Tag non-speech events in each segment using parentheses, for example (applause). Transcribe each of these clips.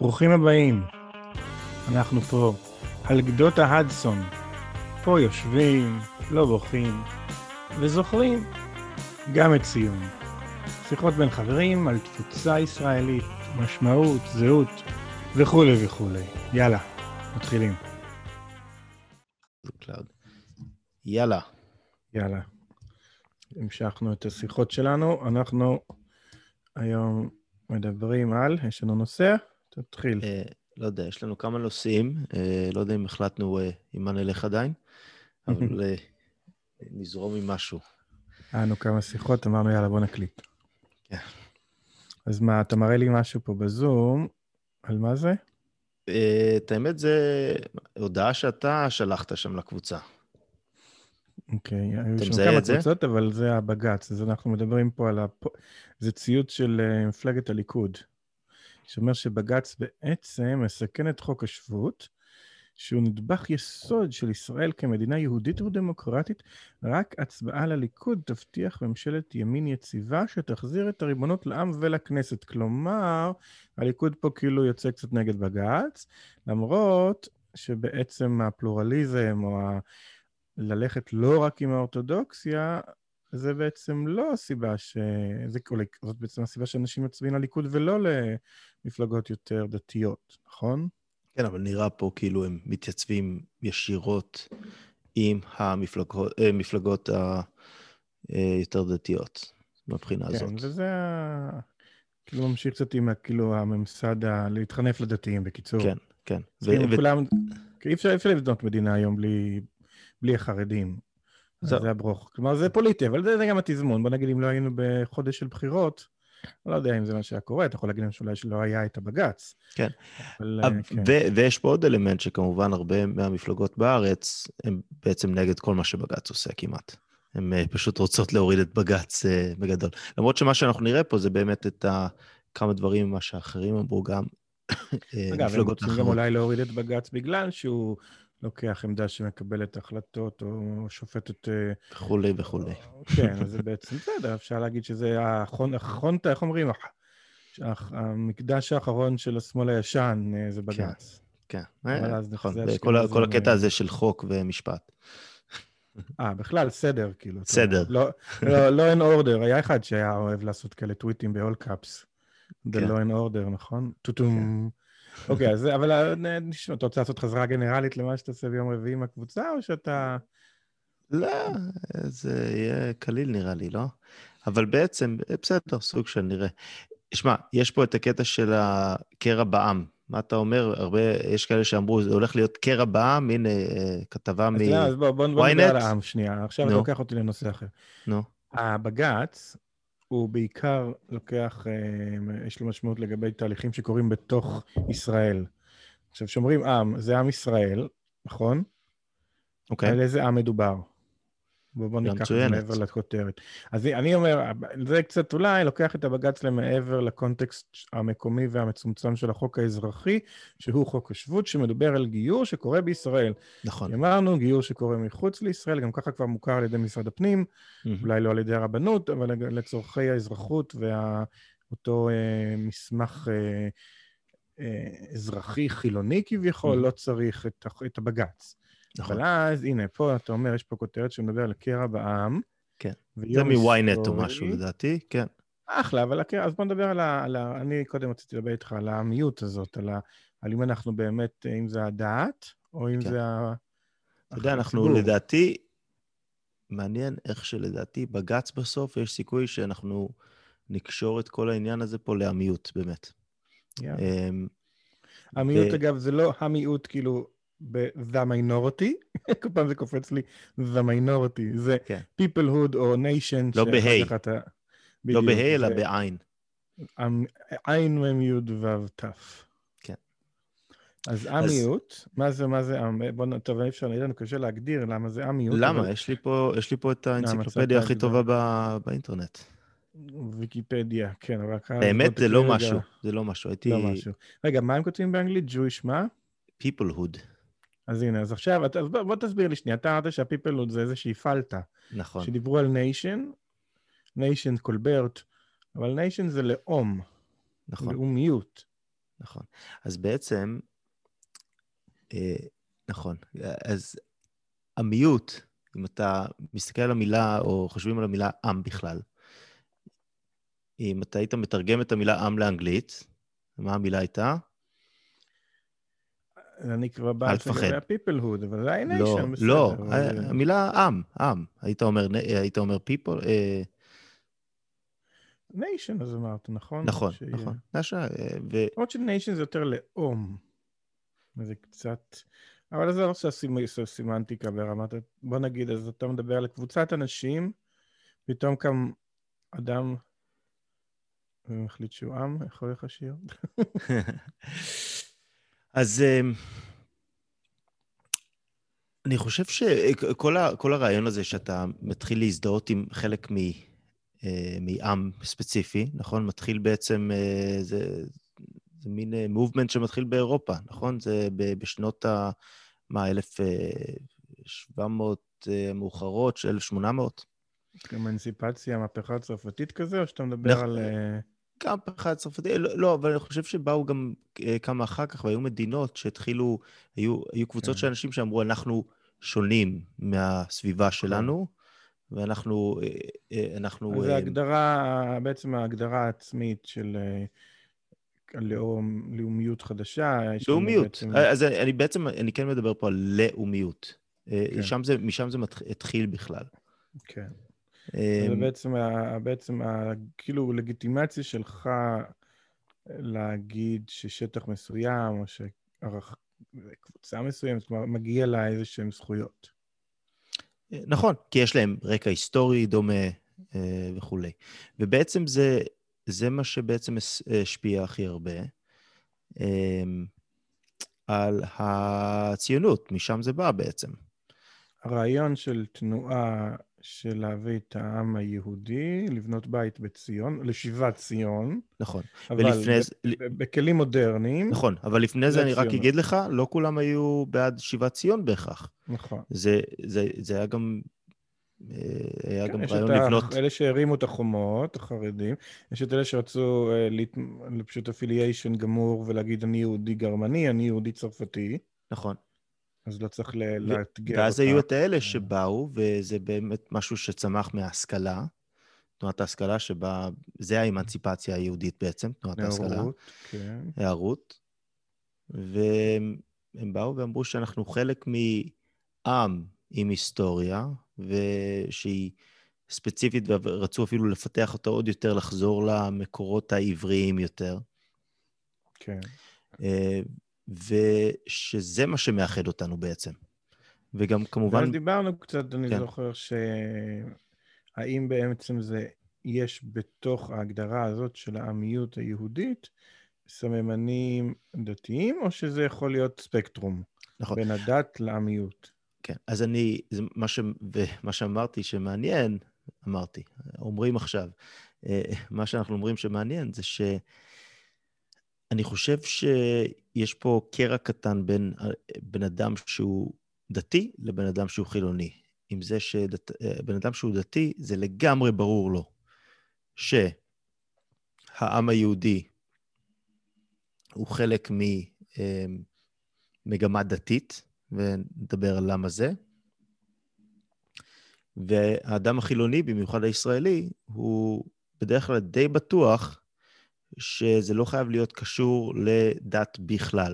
ברוכים הבאים. אנחנו פה, על גדות ההדסון. פה יושבים, לא בוכים, וזוכרים גם את ציון. שיחות בין חברים על תפוצה ישראלית, משמעות, זהות וכולי וכולי. יאללה, מתחילים. יאללה. יאללה. המשכנו את השיחות שלנו. אנחנו היום מדברים על, יש לנו נושא? תתחיל. אה, לא יודע, יש לנו כמה נושאים, אה, לא יודע אם החלטנו אה, עם מה נלך עדיין, אבל (laughs) אה, נזרום עם משהו. היה לנו כמה שיחות, אמרנו יאללה בוא נקליט. כן. אז מה, אתה מראה לי משהו פה בזום, על מה זה? אה, את האמת, זה הודעה שאתה שלחת שם לקבוצה. אוקיי, היו אתה שם כמה? קבוצות, אבל זה הבג"ץ, אז אנחנו מדברים פה על... הפ... זה ציוץ של מפלגת הליכוד, שאומר שבג"ץ בעצם מסכן את חוק השבות, שהוא נדבך יסוד של ישראל כמדינה יהודית ודמוקרטית, רק הצבעה לליכוד תבטיח ממשלת ימין יציבה שתחזיר את הריבונות לעם ולכנסת. כלומר, הליכוד פה כאילו יוצא קצת נגד בג"ץ, למרות שבעצם הפלורליזם או ה... ללכת לא רק עם האורתודוקסיה, זה בעצם לא הסיבה ש... זה, זאת בעצם הסיבה שאנשים מצביעים לליכוד ולא למפלגות יותר דתיות, נכון? כן, אבל נראה פה כאילו הם מתייצבים ישירות עם המפלגות אה, מפלגות היותר דתיות, מהבחינה הזאת. כן, וזה ה... כאילו ממשיך קצת עם כאילו הממסד, ה... להתחנף לדתיים, בקיצור. כן, כן. ו- צריכים ו- כולם... כי אי אפשר, אי אפשר לבנות מדינה היום בלי, בלי החרדים. זהו. זה הברוך. כלומר, זה פוליטי, אבל זה, זה גם התזמון. בוא נגיד, אם לא היינו בחודש של בחירות, לא יודע אם זה מה שהיה קורה, אתה יכול להגיד להם שאולי שלא היה את הבג"ץ. כן. אבל, אה, אבל- כן. ו- ויש פה עוד אלמנט שכמובן הרבה מהמפלגות בארץ הם בעצם נגד כל מה שבג"ץ עושה כמעט. הן אה, פשוט רוצות להוריד את בג"ץ אה, בגדול. למרות שמה שאנחנו נראה פה זה באמת את ה... כמה דברים ממה שאחרים אמרו גם (coughs) אה, אגב, הם רוצים גם. אולי להוריד את בג"ץ בגלל שהוא לוקח עמדה שמקבלת החלטות, או שופטת... אה, וכולי וכולי. כן, אז זה בעצם בסדר, אפשר להגיד שזה החונ- החונטה, איך אומרים? המקדש האחרון של השמאל הישן אה, זה בג"ץ. כן, אה, נכון. כל הקטע הזה של חוק ומשפט. אה, בכלל, סדר, כאילו. סדר. לא, לא, לא אין אורדר, היה אחד שהיה אוהב לעשות כאלה טוויטים ב-all caps. The כן. law and order, נכון? טוטום. אוקיי, אז אבל אה, נשמע, אתה רוצה לעשות חזרה גנרלית למה שאתה עושה ביום רביעי עם הקבוצה, או שאתה... לא, זה יהיה קליל נראה לי, לא? אבל בעצם, אה, בסדר, סוג של נראה. שמע, יש פה את הקטע של הקרע בעם. מה אתה אומר? הרבה, יש כאלה שאמרו, זה הולך להיות קרע בעם, הנה, אה, כתבה מ... לא, אז בוא בוא- בוא נדבר? על העם שנייה. עכשיו אתה. לוקח אותי לנושא אחר. נו, הבג"ץ, הוא בעיקר לוקח, אה, יש לו משמעות לגבי תהליכים שקורים בתוך ישראל. עכשיו, כשאומרים עם, זה עם ישראל, נכון? אוקיי. על איזה עם מדובר? בוא, בוא ניקח את זה. מעבר לכותרת. אז אני אומר, זה קצת אולי לוקח את הבג"ץ למעבר לקונטקסט המקומי והמצומצם של החוק האזרחי, שהוא חוק השבות, שמדבר על גיור שקורה בישראל. נכון. אמרנו, גיור שקורה מחוץ לישראל, גם ככה כבר מוכר על ידי משרד הפנים, מהמם. אולי לא על ידי הרבנות, אבל לצורכי האזרחות ואותו אה, מסמך אה, אה, אזרחי חילוני כביכול, Mhm. לא צריך את, את הבג"ץ. נכון. אבל אז, הנה, פה אתה אומר, יש פה כותרת שמדבר על קרע בעם. כן. זה מ-ynet או. משהו, לדעתי, כן. אחלה, אבל הקרע, אז בוא נדבר על ה... על ה אני קודם רציתי לדבר איתך על העמיות הזאת, על, ה, על אם אנחנו באמת, אם זה הדת, או אם כן. זה ה... אתה יודע, אנחנו הציבור. לדעתי, מעניין איך שלדעתי בג"ץ בסוף, יש סיכוי שאנחנו נקשור את כל העניין הזה פה לעמיות, באמת. יאללה. אמ, המיעוט, ו- אגב, זה לא המיעוט כאילו ב-the minority, (laughs) כל פעם זה קופץ לי the minority, זה כן. peoplehood או nation. לא שאחר בה'. כך אתה- לא בדיוק, בה' אלא בעין. עם- עין מ"ם י' ו' ת'. כן. אז העמיות, מה זה, מה זה? בוא נ... טוב, אי אפשר, יהיה לנו קשה להגדיר למה זה העמיות. למה? יש לי פה, יש לי פה את האנציקלופדיה הכי. טובה באינטרנט. ויקיפדיה, כן, אבל כאן... באמת זה לא. משהו, זה לא משהו. הייתי לא משהו. רגע, מה הם כותבים באנגלית? Jewish מה? peoplehood. אז הנה, אז עכשיו, אז בוא, בוא תסביר לי שנייה, אתה אמרת שה peoplehood זה איזושהי פלטה, נכון. שדיברו על nation, ניישן קולברט, אבל ניישן זה לאום, נכון, לאומיות. נכון. אז בעצם, אה, נכון, אז המיעוט, אם אתה מסתכל על המילה, או חושבים על המילה עם בכלל, אם אתה היית מתרגם את המילה עם לאנגלית, מה המילה הייתה? אני כבר בא לפחד. לגבי ה-peoplehood, אבל זה לא, ה-nation, בסדר. לא, אבל- המילה עם, עם. היית אומר, היית אומר people, אה, nation, אז אמרת, נכון? נכון, שיהיה- נכון. אה, ו- למרות ש-nation זה יותר לאום. זה קצת... אבל זה לא עושה סימ- סימנטיקה ברמת... בוא נגיד, אז אתה מדבר על קבוצת אנשים, פתאום קם אדם ומחליט שהוא עם, איך הולך השיר? (laughs) אז אמ, אני חושב שכל ה- הרעיון הזה שאתה מתחיל להזדהות עם חלק מ, אה, מעם ספציפי, נכון? מתחיל בעצם, אה, זה, זה מין מובמנט שמתחיל באירופה, נכון? זה בשנות ה... מה, 1700 אה, מאוחרות, של 1800? אמנסיפציה, מהפכה הצרפתית כזה, או שאתה מדבר נכון. על... אה, גם פחד צרפתי, לא, לא, אבל אני חושב שבאו גם אה, כמה אחר כך, והיו מדינות שהתחילו, היו, היו קבוצות כן. של אנשים שאמרו, אנחנו שונים מהסביבה שלנו, ואנחנו, אה, אה, אנחנו... אז אה, ההגדרה, בעצם ההגדרה העצמית של אה, לאום, לאומיות חדשה. לאומיות. בעצם- אז אני, אני בעצם, אני כן מדבר פה על לאומיות. אה, כן. שם זה, משם זה מתח- התחיל בכלל. כן. אה, זה בעצם, ה- בעצם ה- כאילו לגיטימציה שלך להגיד ששטח מסוים, או שקבוצה מסוימת, כלומר, מגיע לה איזה שהן זכויות. נכון, כי יש להם רקע היסטורי דומה אה, וכולי. ובעצם זה, זה מה שבעצם השפיע הכי הרבה אה, על הציונות, משם זה בא בעצם. הרעיון של תנועה של להביא את העם היהודי, לבנות בית בציון, לשיבת ציון, נכון. אבל ולפני בכלים מודרניים. נכון, אבל לפני זה זה אני רק. אגיד לך, לא כולם היו בעד שיבת ציון בהכרח. נכון. זה, זה, זה היה גם, אה, היה כן, גם יש רעיון את ה- לבנות... אלה שהרימו את החומות, החרדים, יש את אלה שרצו אה, להת- פשוט אפיליישן גמור ולהגיד אני יהודי גרמני, אני יהודי צרפתי, נכון. אז לא צריך לאתגר ואז אותה. היו את האלה כן. שבאו, וזה באמת משהו שצמח מההשכלה, תנועת ההשכלה שבה, זה האמנציפציה היהודית בעצם, תנועת ההשכלה, נאורות, כן. הערות, והם הם באו ואמרו שאנחנו חלק מעם עם היסטוריה, ושהיא ספציפית, ורצו אפילו לפתח אותה עוד יותר, לחזור למקורות העבריים יותר, כן. ושזה מה שמאחד אותנו בעצם. וגם כמובן... דיברנו קצת, אני כן. זוכר שהאם בעצם זה, יש בתוך ההגדרה הזאת של העמיות היהודית סממנים דתיים, או שזה יכול להיות ספקטרום נכון. בין הדת לעמיות? כן, אז אני, זה מה, ש, ומה שאמרתי שמעניין, אמרתי, אומרים עכשיו, אה, מה שאנחנו אומרים שמעניין זה שאני חושב שיש פה קרע קטן בין אה, בן אדם שהוא דתי לבן אדם שהוא חילוני. עם זה שבן אדם שהוא דתי, זה לגמרי ברור לו שהעם היהודי הוא חלק ממגמה דתית, ונדבר על למה זה. והאדם החילוני, במיוחד הישראלי, הוא בדרך כלל די בטוח שזה לא חייב להיות קשור לדת בכלל.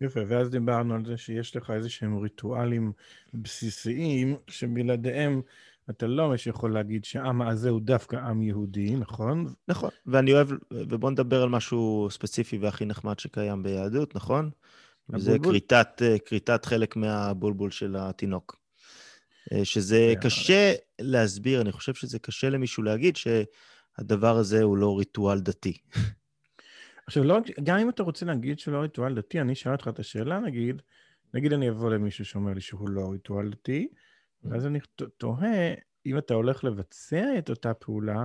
יפה, ואז דיברנו על זה שיש לך איזה שהם ריטואלים בסיסיים, שבלעדיהם אתה לא ממש יכול להגיד שהעם הזה הוא דווקא עם יהודי, נכון? נכון, ואני אוהב, ובואו נדבר על משהו ספציפי והכי נחמד שקיים ביהדות, נכון? הבולבול? כריתת, אה, כריתת חלק מהבולבול של התינוק. אה, שזה. קשה להסביר, אני חושב שזה קשה למישהו להגיד שהדבר הזה הוא לא ריטואל דתי. עכשיו, לא, גם אם אתה רוצה להגיד שהוא לא ריטואל דתי, אני אשאל אותך את השאלה, נגיד, נגיד אני אבוא למישהו שאומר לי שהוא לא ריטואל דתי, ואז אני ת- תוהה, אם אתה הולך לבצע את אותה פעולה,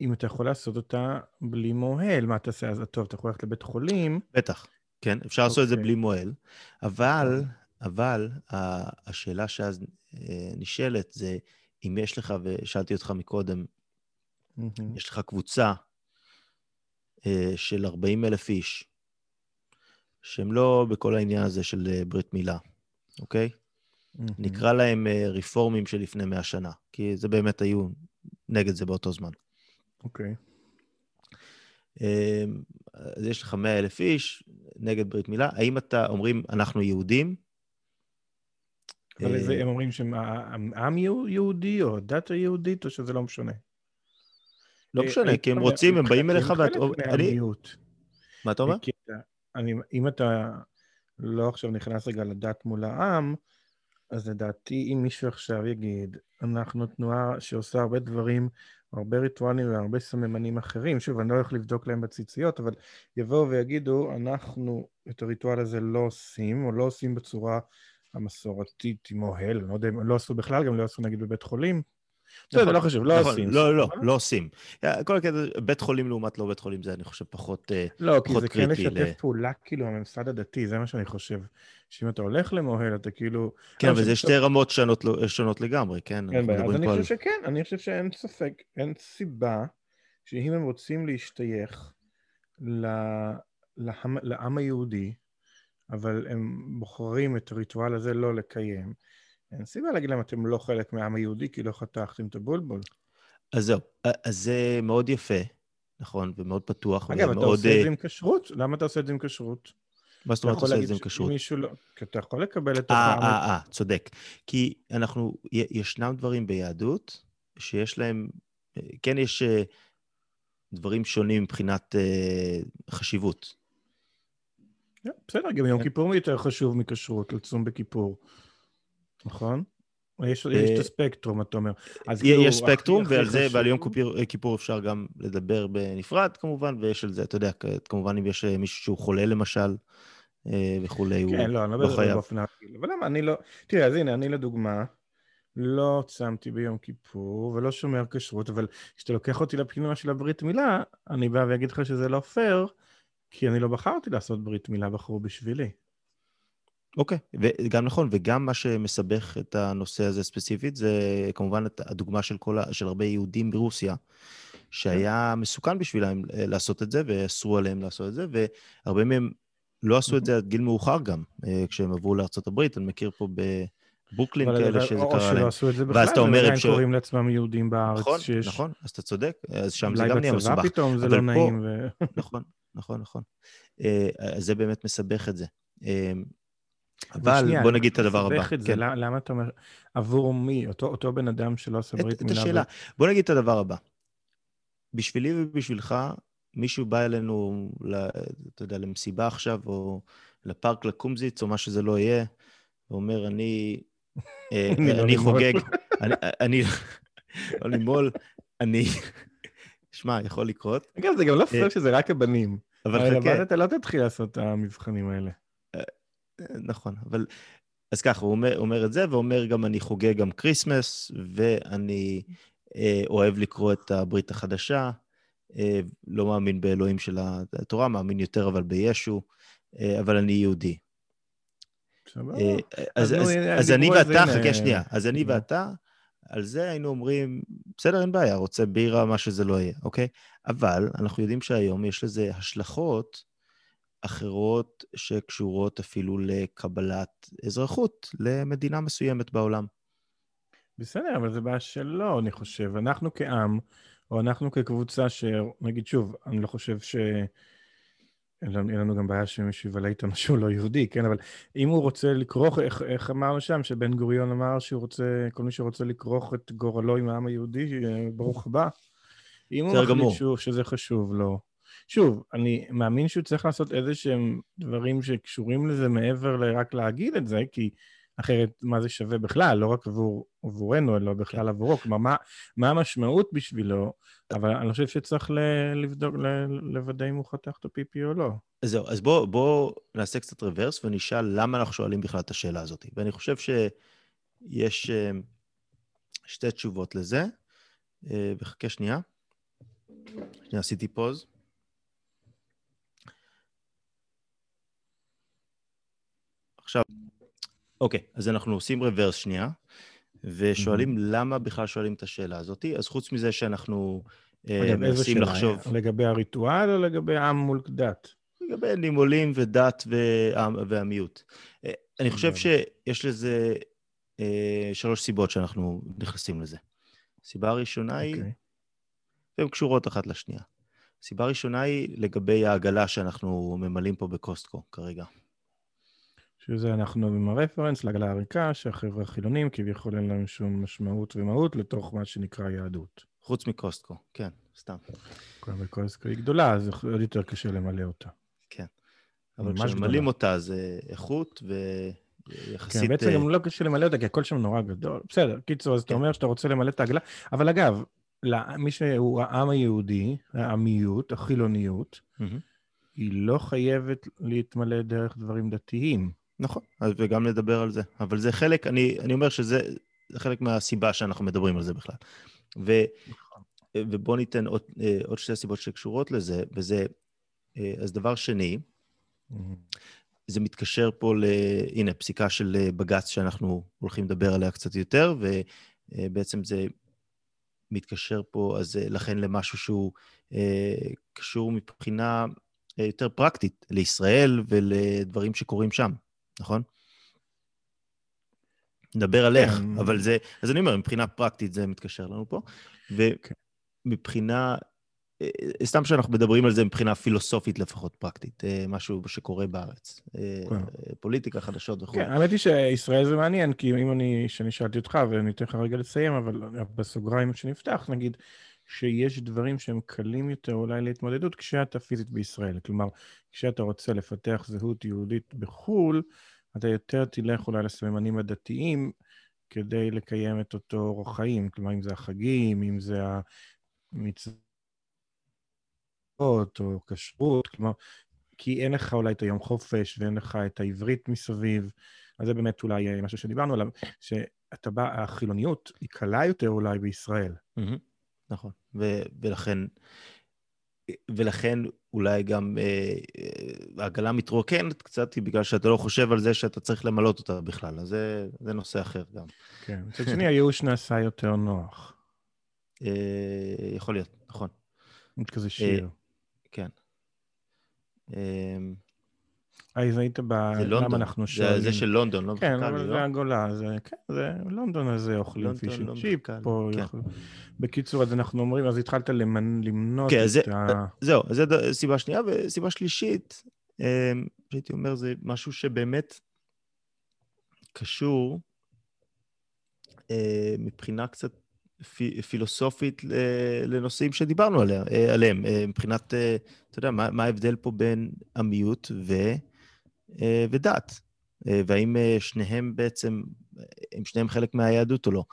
אם אתה יכול לעשות אותה בלי מוהל, מה תעשה? אז טוב, אתה יכול ללכת לבית חולים, בטח, כן, אפשר לעשות את זה אוקיי. בלי מועל, אבל, נכון. אבל השאלה שאז אה, נשאלת זה, אם יש לך, ושאלתי אותך מקודם, מהמם. יש לך קבוצה אה, של 40 אלף איש, שהם לא בכל העניין הזה של אה, ברית מילה, אוקיי? נקרא להם אה, רפורמים של לפני 100 שנה, כי זה באמת היו נגד זה באותו זמן. אוקיי. אמ, אז יש לך 100 אלף איש נגד ברית מילה. האם אתה, אומרים, אנחנו יהודים? אבל הם אומרים שהם עם יהודי או דת היהודית, או שזה לא משנה? לא משנה, כי הם רוצים, הם באים אליך ואת... אני... מה אתה אומר? אם אתה לא עכשיו נכנס רגע לדת מול העם, אז לדעתי, אם מישהו עכשיו יגיד, אנחנו תנועה שעושה הרבה דברים, הרבה ריטואלים והרבה סממנים אחרים, שוב, אני לא הולך לבדוק להם בציציות, אבל יבואו ויגידו, אנחנו את הריטואל הזה לא עושים, או לא עושים בצורה המסורתית עם אוהל, לא יודע, לא עשו בכלל, גם לא עשו נגיד בבית חולים, בסדר, נכון, לא חשוב, לא נכון, עושים. לא, לא, לא עושים. כל הקטע, בית חולים לעומת לא בית חולים, זה אני חושב פחות קריטי. אה, לא, כי זה כן לשתף פעולה, כאילו, הממסד הדתי, זה מה שאני חושב. שאם אתה הולך למוהל, אתה כאילו... כן, אבל זה שתי רמות שונות לגמרי, כן? כן, אז אני חושב שכן, אני חושב שאין ספק, אין סיבה שאם הם רוצים להשתייך לעם היהודי, אבל הם בוחרים את הריטואל הזה לא לקיים, אין סיבה להגיד להם, אתם לא חלק מהעם היהודי, כי לא חתכתם את הבולבול. אז זהו, אז זה מאוד יפה, נכון, ומאוד פתוח. אגב, אתה עושה את זה אה, עם כשרות? למה אתה עושה את זה עם כשרות? מה זאת אומרת עושה את זה עם כשרות? לא... כי אתה יכול לקבל את אה, אה, אה, צודק. כי אנחנו, ישנם דברים ביהדות שיש להם, כן יש דברים שונים מבחינת חשיבות. בסדר, גם יום כן. כיפור יותר חשוב מכשרות, לצום בכיפור. נכון? יש, יש את אה, הספקטרום, אתה אומר. יש כאילו, ספקטרום, ועל זה, ועל יום כיפור, כיפור אפשר גם לדבר בנפרד, כמובן, ויש על זה, אתה יודע, כמובן אם יש אה, מישהו שהוא חולה למשל, אה, וכולי, הוא כן, לא, אני לא, לא חייב. באופן רגיל. אבל למה, אני לא... תראה, אז הנה, אני לדוגמה, לא צמתי ביום כיפור ולא שומר כשרות, אבל כשאתה לוקח אותי לפנימה של הברית מילה, אני בא ואגיד לך שזה לא פייר, כי אני לא בחרתי לעשות ברית מילה, בחרו בשבילי. אוקיי, וגם נכון, וגם מה שמסבך את הנושא הזה ספציפית, זה כמובן הדוגמה של, כל, של הרבה יהודים ברוסיה, שהיה מסוכן בשבילם אה, לעשות את זה, ואסרו עליהם לעשות את זה, והרבה מהם לא עשו את זה עד גיל מאוחר גם, אה, כשהם עברו לארה"ב, אני מכיר פה בברוקלין כאלה שזה קרה להם. או שלא עשו את זה בכלל, הם עדיין ש... קוראים לעצמם יהודים בארץ. נכון, שיש... נכון, אז אתה צודק, אז שם זה גם נהיה מסובך. אולי בצבא פתאום זה לא נעים. ו... נכון, נכון, נכון. אה, זה באמת מסבך את זה. אבל שנייה, בוא נגיד את הדבר הבא. את זה, כן. למה אתה אומר, עבור מי? אותו, אותו בן אדם שלא עושה ברית מילה? את השאלה. ו... בוא נגיד את הדבר הבא. בשבילי ובשבילך, מישהו בא אלינו, אתה יודע, למסיבה עכשיו, או לפארק לקומזיץ, או מה שזה לא יהיה, ואומר, אני, אה, (laughs) לא אני חוגג, (laughs) אני, לא למול, אני, שמע, יכול לקרות. אגב, זה גם לא פייר אה, שזה רק הבנים. אבל חכה. אבל אתה לא תתחיל לעשות את המבחנים האלה. נכון, אבל... אז ככה, הוא אומר, אומר את זה, ואומר גם, אני חוגג גם Christmas, ואני אה, אוהב לקרוא את הברית החדשה, אה, לא מאמין באלוהים של התורה, מאמין יותר אבל בישו, אה, אבל אני יהודי. אה, אז, אז, אז אני ואתה, חכה שנייה, אז אני ואתה, על זה היינו אומרים, בסדר, אין בעיה, רוצה בירה, מה שזה לא יהיה, אוקיי? אבל אנחנו יודעים שהיום יש לזה השלכות אחרות שקשורות אפילו לקבלת אזרחות למדינה מסוימת בעולם. בסדר, אבל זה בעיה שלא, אני חושב. אנחנו כעם, או אנחנו כקבוצה שנגיד שוב, אני לא חושב ש... אין לנו, אין לנו גם בעיה שמישהו יבלה איתנו שהוא לא יהודי, כן? אבל אם הוא רוצה לכרוך, איך, איך אמרנו שם, שבן גוריון אמר שהוא רוצה, כל מי שרוצה לכרוך את גורלו עם העם היהודי, ברוך הבא. אם הוא מחליט שזה חשוב לו, שוב, אני מאמין שהוא צריך לעשות איזה שהם דברים שקשורים לזה מעבר לרק להגיד את זה, כי אחרת מה זה שווה בכלל, לא רק עבור, עבורנו, אלא בכלל עבורו. כלומר, מה, מה המשמעות בשבילו, אבל אני חושב שצריך לבדוק, לוודא אם הוא חתך את הפיפי או לא. זהו, אז בואו בוא נעשה קצת רוורס ונשאל למה אנחנו שואלים בכלל את השאלה הזאת. ואני חושב שיש אה, שתי תשובות לזה. אה, וחכה שנייה. שנייה, עשיתי פוז. עכשיו, אוקיי, אז אנחנו עושים רוורס שנייה, ושואלים mm-hmm. למה בכלל שואלים את השאלה הזאת. אז חוץ מזה שאנחנו מנסים לחשוב... לגבי הריטואל או לגבי עם מול דת? לגבי נימולים ודת והמיעוט. אני חושב שיש לזה שלוש סיבות שאנחנו נכנסים לזה. הסיבה הראשונה היא, okay. אוקיי. והן קשורות אחת לשנייה. הסיבה הראשונה היא לגבי העגלה שאנחנו ממלאים פה בקוסטקו כרגע. שזה אנחנו עם הרפרנס לעגלה הריקה, שהחבר'ה החילונים כביכול אין להם שום משמעות ומהות לתוך מה שנקרא יהדות. חוץ מקוסטקו, כן, סתם. כן, וקוסטקו היא גדולה, אז עוד יותר קשה למלא אותה. כן. אבל כשממלאים אותה זה איכות ויחסית... כן, בעצם אה, גם לא קשה למלא אותה, כי הכל שם נורא גדול. בסדר, קיצור, אז אתה כן. אומר שאתה רוצה למלא את העגלה, אבל אגב, מי שהוא העם היהודי, העמיות, החילוניות, היא לא חייבת להתמלא דרך דברים דתיים. נכון, וגם לדבר על זה. אבל זה חלק, אני, אני אומר שזה חלק מהסיבה שאנחנו מדברים על זה בכלל. ו, נכון. ובואו ניתן עוד, אה, עוד שתי סיבות שקשורות לזה, וזה, אה, אז דבר שני, זה מתקשר פה ל... הנה, פסיקה של אה, בג"ץ שאנחנו הולכים לדבר עליה קצת יותר, ובעצם זה מתקשר פה, אז לכן למשהו שהוא קשור מבחינה יותר פרקטית לישראל ולדברים שקורים שם. נכון? נדבר על איך, כן. אבל זה, אז אני אומר, מבחינה פרקטית זה מתקשר לנו פה, ומבחינה, אה, סתם שאנחנו מדברים על זה מבחינה פילוסופית לפחות פרקטית, אה, משהו שקורה בארץ. אה, כן. פוליטיקה, חדשות וכו'. כן, האמת היא שישראל זה מעניין, כי אם אני, שאני שאלתי אותך, ואני אתן לך רגע לסיים, אבל בסוגריים שנפתח, נגיד, שיש דברים שהם קלים יותר אולי להתמודדות כשאתה פיזית בישראל. כלומר, כשאתה רוצה לפתח זהות יהודית בחו"ל, אתה יותר תלך אולי לסממנים הדתיים כדי לקיים את אותו אורח חיים. כלומר, אם זה החגים, אם זה המצוות או כשרות, כלומר, כי אין לך אולי את היום חופש ואין לך את העברית מסביב. אז זה באמת אולי משהו שדיברנו עליו, שאתה בא, החילוניות היא קלה יותר אולי בישראל. Mm-hmm. נכון, ו- ולכן, ולכן אולי גם אה, אה, העגלה מתרוקנת קצת, בגלל שאתה לא חושב על זה שאתה צריך למלות אותה בכלל, אז זה, זה נושא אחר גם. כן, מצד שני הייאוש נעשה יותר נוח. אה, יכול להיות, נכון. כזה אה, שיר. כן. אה, אז היית ב... זה לונדון. אנחנו שואלים? זה, זה של לונדון, לא כן, אבל זה לא? הגולה, זה, כן, זה לונדון הזה אוכלים fish and chip. פה כן. יכול... בקיצור, אז אנחנו אומרים, אז התחלת למנ... למנות כן, את זה, ה... זהו, זו סיבה שנייה, וסיבה שלישית, אמ, הייתי אומר, זה משהו שבאמת קשור אה, מבחינה קצת פילוסופית לנושאים שדיברנו עליהם, אה, מבחינת, אתה יודע, מה, מה ההבדל פה בין עמיות ו... אה, ודת, אה, והאם אה, שניהם בעצם, הם שניהם חלק מהיהדות או לא.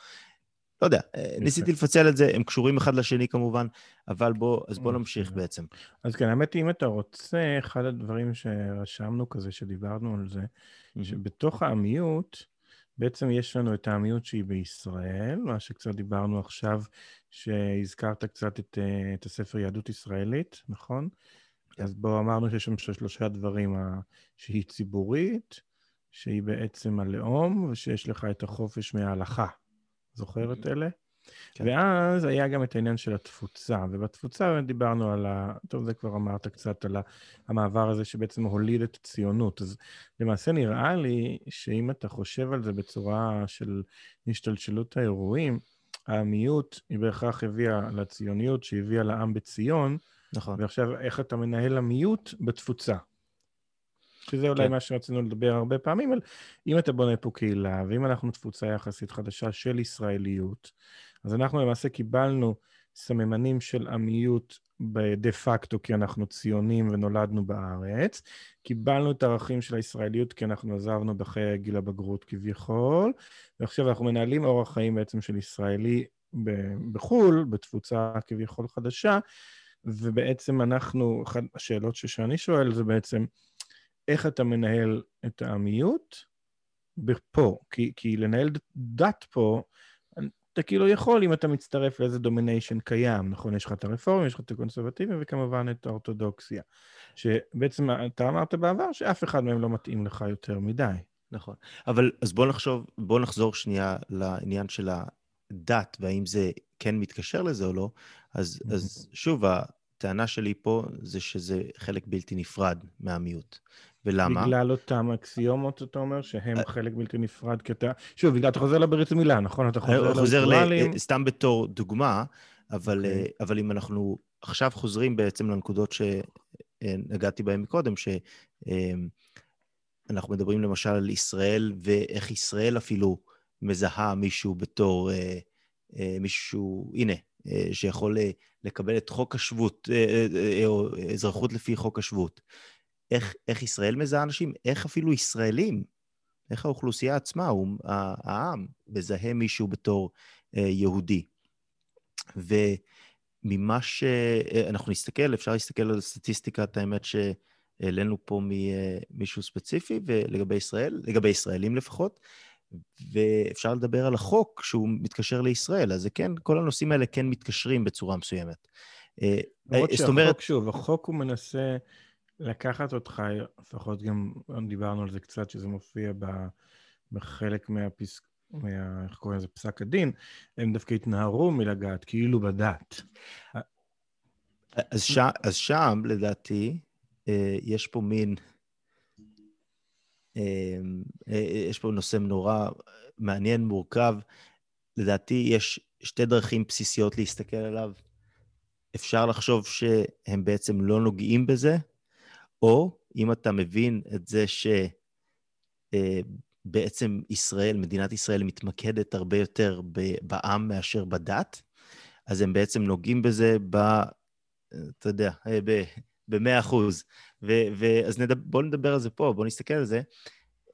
לא יודע, ניסיתי לפצל את זה, הם קשורים אחד לשני כמובן, אבל בוא, אז בוא נמשיך בעצם. אז כן, האמת היא, אם אתה רוצה, אחד הדברים שרשמנו כזה, שדיברנו על זה, שבתוך העמיות, בעצם יש לנו את העמיות שהיא בישראל, מה שקצת דיברנו עכשיו, שהזכרת קצת את, את הספר יהדות ישראלית, נכון? אז בואו אמרנו שיש שם שלושה דברים, שהיא ציבורית, שהיא בעצם הלאום, ושיש לך את החופש מההלכה. זוכר את אלה? כן. ואז היה גם את העניין של התפוצה, ובתפוצה דיברנו על ה... טוב, זה כבר אמרת קצת על המעבר הזה שבעצם הוליד את הציונות. אז למעשה נראה לי שאם אתה חושב על זה בצורה של השתלשלות האירועים, העמיות היא בהכרח הביאה לציוניות שהביאה לעם בציון, נכון. ועכשיו, איך אתה מנהל המיעוט בתפוצה. שזה אולי כן. מה שרצינו לדבר הרבה פעמים, על אם אתה בונה פה קהילה, ואם אנחנו תפוצה יחסית חדשה של ישראליות, אז אנחנו למעשה קיבלנו סממנים של עמיות בדה פקטו, כי אנחנו ציונים ונולדנו בארץ. קיבלנו את הערכים של הישראליות כי אנחנו עזבנו בחיי גיל הבגרות כביכול, ועכשיו אנחנו מנהלים אורח חיים בעצם של ישראלי בחו"ל, בתפוצה כביכול חדשה, ובעצם אנחנו, אחת השאלות שאני שואל זה בעצם, איך אתה מנהל את העמיות פה? כי, כי לנהל דת פה, אתה כאילו יכול אם אתה מצטרף לאיזה דומיניישן קיים, נכון? יש לך את הרפורמים, יש לך את הקונסרבטיבים, וכמובן את האורתודוקסיה. שבעצם אתה אמרת בעבר שאף אחד מהם לא מתאים לך יותר מדי. נכון. אבל אז בוא נחשוב, בוא נחזור שנייה לעניין של הדת, והאם זה כן מתקשר לזה או לא. אז, אז שוב, הטענה שלי פה זה שזה חלק בלתי נפרד מהמיעוט. ולמה? בגלל אותם אקסיומות, אתה אומר, שהם חלק בלתי נפרד, כי אתה... שוב, בגלל אתה חוזר לברית מילה, נכון? אתה חוזר חוזר לריטואלים. ל... סתם בתור דוגמה, אבל, אוקיי. okay. אבל אם אנחנו עכשיו חוזרים בעצם לנקודות שנגעתי בהן מקודם, שאנחנו מדברים למשל על ישראל, ואיך ישראל אפילו מזהה מישהו בתור אה, אה, מישהו, הנה, אה, שיכול לקבל את חוק השבות, או אזרחות לפי חוק השבות. איך, איך ישראל מזהה אנשים? איך אפילו ישראלים, איך האוכלוסייה עצמה, הוא, העם, מזהה מישהו בתור יהודי. וממה שאנחנו נסתכל, אפשר להסתכל על סטטיסטיקת האמת שהעלינו פה ממישהו ספציפי, ולגבי ישראל, לגבי ישראלים לפחות, ואפשר לדבר על החוק שהוא מתקשר לישראל, אז זה כן, כל הנושאים האלה כן מתקשרים בצורה מסוימת. אה, למרות שהחוק, אומרת... שוב, החוק הוא מנסה לקחת אותך, לפחות גם דיברנו על זה קצת, שזה מופיע בחלק מהפסק... מה... איך קוראים לזה? פסק הדין, הם דווקא התנערו מלגעת, כאילו בדת. אז, ש... אז שם, לדעתי, אה, יש פה מין... אמ, אה, אה, יש פה נושא נורא מעניין, מורכב. לדעתי יש שתי דרכים בסיסיות להסתכל עליו. אפשר לחשוב שהם בעצם לא נוגעים בזה, או אם אתה מבין את זה שבעצם אה, ישראל, מדינת ישראל מתמקדת הרבה יותר בעם מאשר בדת, אז הם בעצם נוגעים בזה ב... אתה יודע, ב-100 אחוז. אז נדבר, בואו נדבר על זה פה, בואו נסתכל על זה.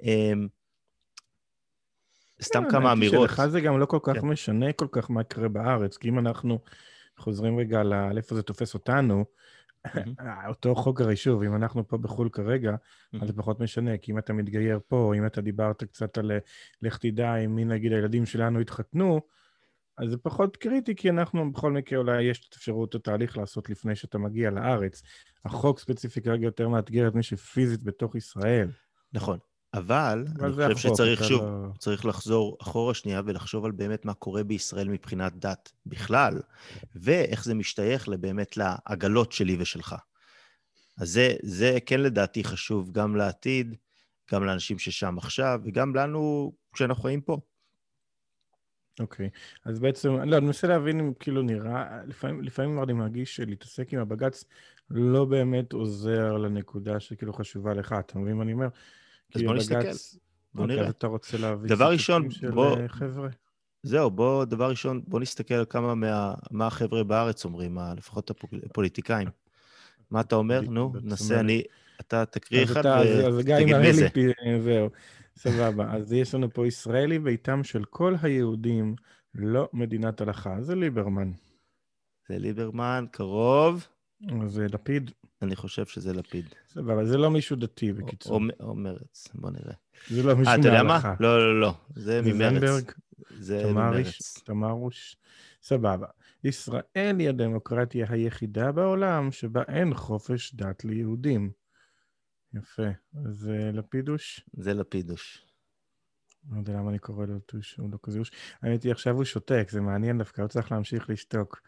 אמ, סתם כן, כמה אמירות. שלך זה גם לא כל כך כן. משנה כל כך מה קורה בארץ, כי אם אנחנו חוזרים רגע לאיפה זה תופס אותנו, (laughs) אותו חוק הרי שוב, אם אנחנו פה בחו"ל כרגע, אז זה פחות משנה, כי אם אתה מתגייר פה, אם אתה דיברת קצת על לך תדע אם מי נגיד הילדים שלנו התחתנו, אז זה פחות קריטי, כי אנחנו בכל מקרה אולי יש את אפשרות התהליך לעשות לפני שאתה מגיע לארץ. החוק ספציפי כרגע יותר מאתגר את מי שפיזית בתוך ישראל. נכון, אבל אני חושב החוק, שצריך שוב, לא... צריך לחזור אחורה שנייה ולחשוב על באמת מה קורה בישראל מבחינת דת בכלל, ואיך זה משתייך באמת לעגלות שלי ושלך. אז זה, זה כן לדעתי חשוב גם לעתיד, גם לאנשים ששם עכשיו, וגם לנו כשאנחנו חיים פה. אוקיי, okay. אז בעצם, לא, אני מנסה להבין אם כאילו נראה, לפעמים, לפעמים אני מרגיש שלהתעסק עם הבג"ץ לא באמת עוזר לנקודה שכאילו חשובה לך, אתה מבין מה אני אומר? אז בוא נסתכל, בוא אוקיי, נראה. אתה רוצה להביא דבר ראשון, בוא... אה, חבר'ה? זהו, בוא, דבר ראשון, בוא נסתכל על כמה מה... מה החבר'ה בארץ אומרים, לפחות הפוליטיקאים. מה אתה אומר? נו, ננסה, אני... אתה תקריא אחד ותגיד מי זה. זהו, סבבה. אז יש לנו פה ישראלי ביתם של כל היהודים, לא מדינת הלכה. זה ליברמן. זה ליברמן, קרוב. זה לפיד. אני חושב שזה לפיד. סבבה, זה לא מישהו דתי בקיצור. או, או מרץ, בוא נראה. זה לא מישהו מההלכה. אה, אתה יודע מה? לא, לא, לא, זה ממרץ. זה ממרץ. תמרוש? סבבה. ישראל היא הדמוקרטיה היחידה בעולם שבה אין חופש דת ליהודים. יפה. זה לפידוש? זה לפידוש. לא יודע למה אני קורא לו טוש, הוא לא כזה אוש. האמת היא, עכשיו הוא שותק, זה מעניין דווקא, הוא צריך להמשיך לשתוק.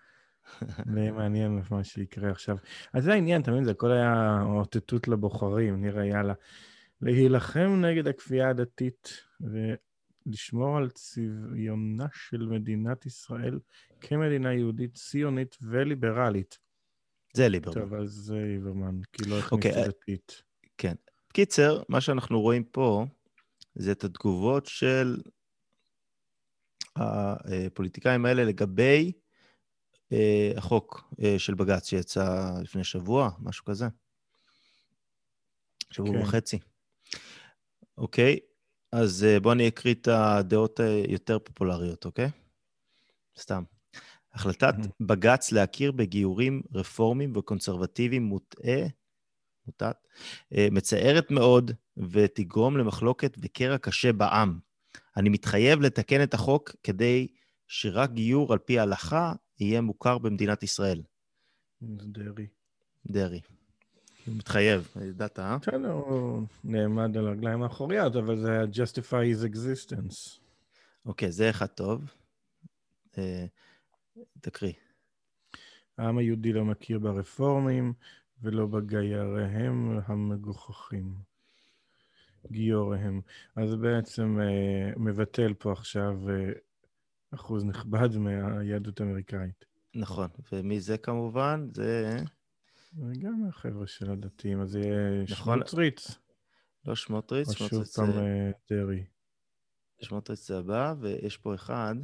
(laughs) זה מעניין מה שיקרה עכשיו. אז זה העניין, אתה מבין? זה הכל היה אותתות לבוחרים, נראה, יאללה. להילחם נגד הכפייה הדתית ולשמור על צביונה של מדינת ישראל כמדינה יהודית, ציונית וליברלית. זה ליברמן. טוב, אז זה ליברמן, כי לא הכניסו okay, אוקיי, דתית. כן. קיצר, מה שאנחנו רואים פה זה את התגובות של הפוליטיקאים האלה לגבי אה, החוק אה, של בג"ץ שיצא לפני שבוע, משהו כזה. שבוע כן. וחצי. אוקיי, אז אה, בואו אני אקריא את הדעות היותר פופולריות, אוקיי? סתם. החלטת בג"ץ להכיר בגיורים רפורמיים וקונסרבטיביים מוטעה, מוטעת, מצערת מאוד ותגרום למחלוקת וקרע קשה בעם. אני מתחייב לתקן את החוק כדי שרק גיור על פי ההלכה יהיה מוכר במדינת ישראל. דרעי. דרעי. הוא מתחייב, ידעת, אה? בסדר, הוא נעמד על הרגליים האחוריות, אבל זה היה justify his existence. אוקיי, זה אחד טוב. אה, תקריא. העם היהודי לא מכיר ברפורמים ולא בגייריהם המגוחכים. גיוריהם. אז בעצם אה, מבטל פה עכשיו אה, אחוז נכבד מהיהדות האמריקאית. נכון, ומי זה כמובן? זה... גם החבר'ה של הדתיים, אז זה יהיה נכון. שמוטריץ. לא שמוטריץ, שמוטריץ זה... או שוב פעם אה, דרעי. שמוטריץ זה הבא, ויש פה אחד.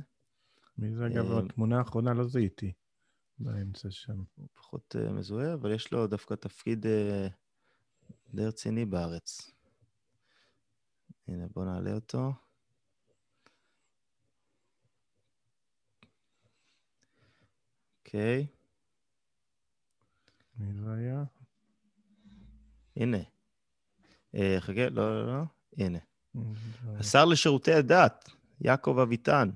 מי זה אגב? אה, התמונה האחרונה לא זיהיתי. באמצע שם. הוא פחות uh, מזוהה, אבל יש לו דווקא תפקיד uh, די רציני בארץ. הנה, בואו נעלה אותו. אוקיי. מי זה היה? הנה. אה, חכה, לא, לא, לא, הנה. השר לשירותי הדת, יעקב אביטן.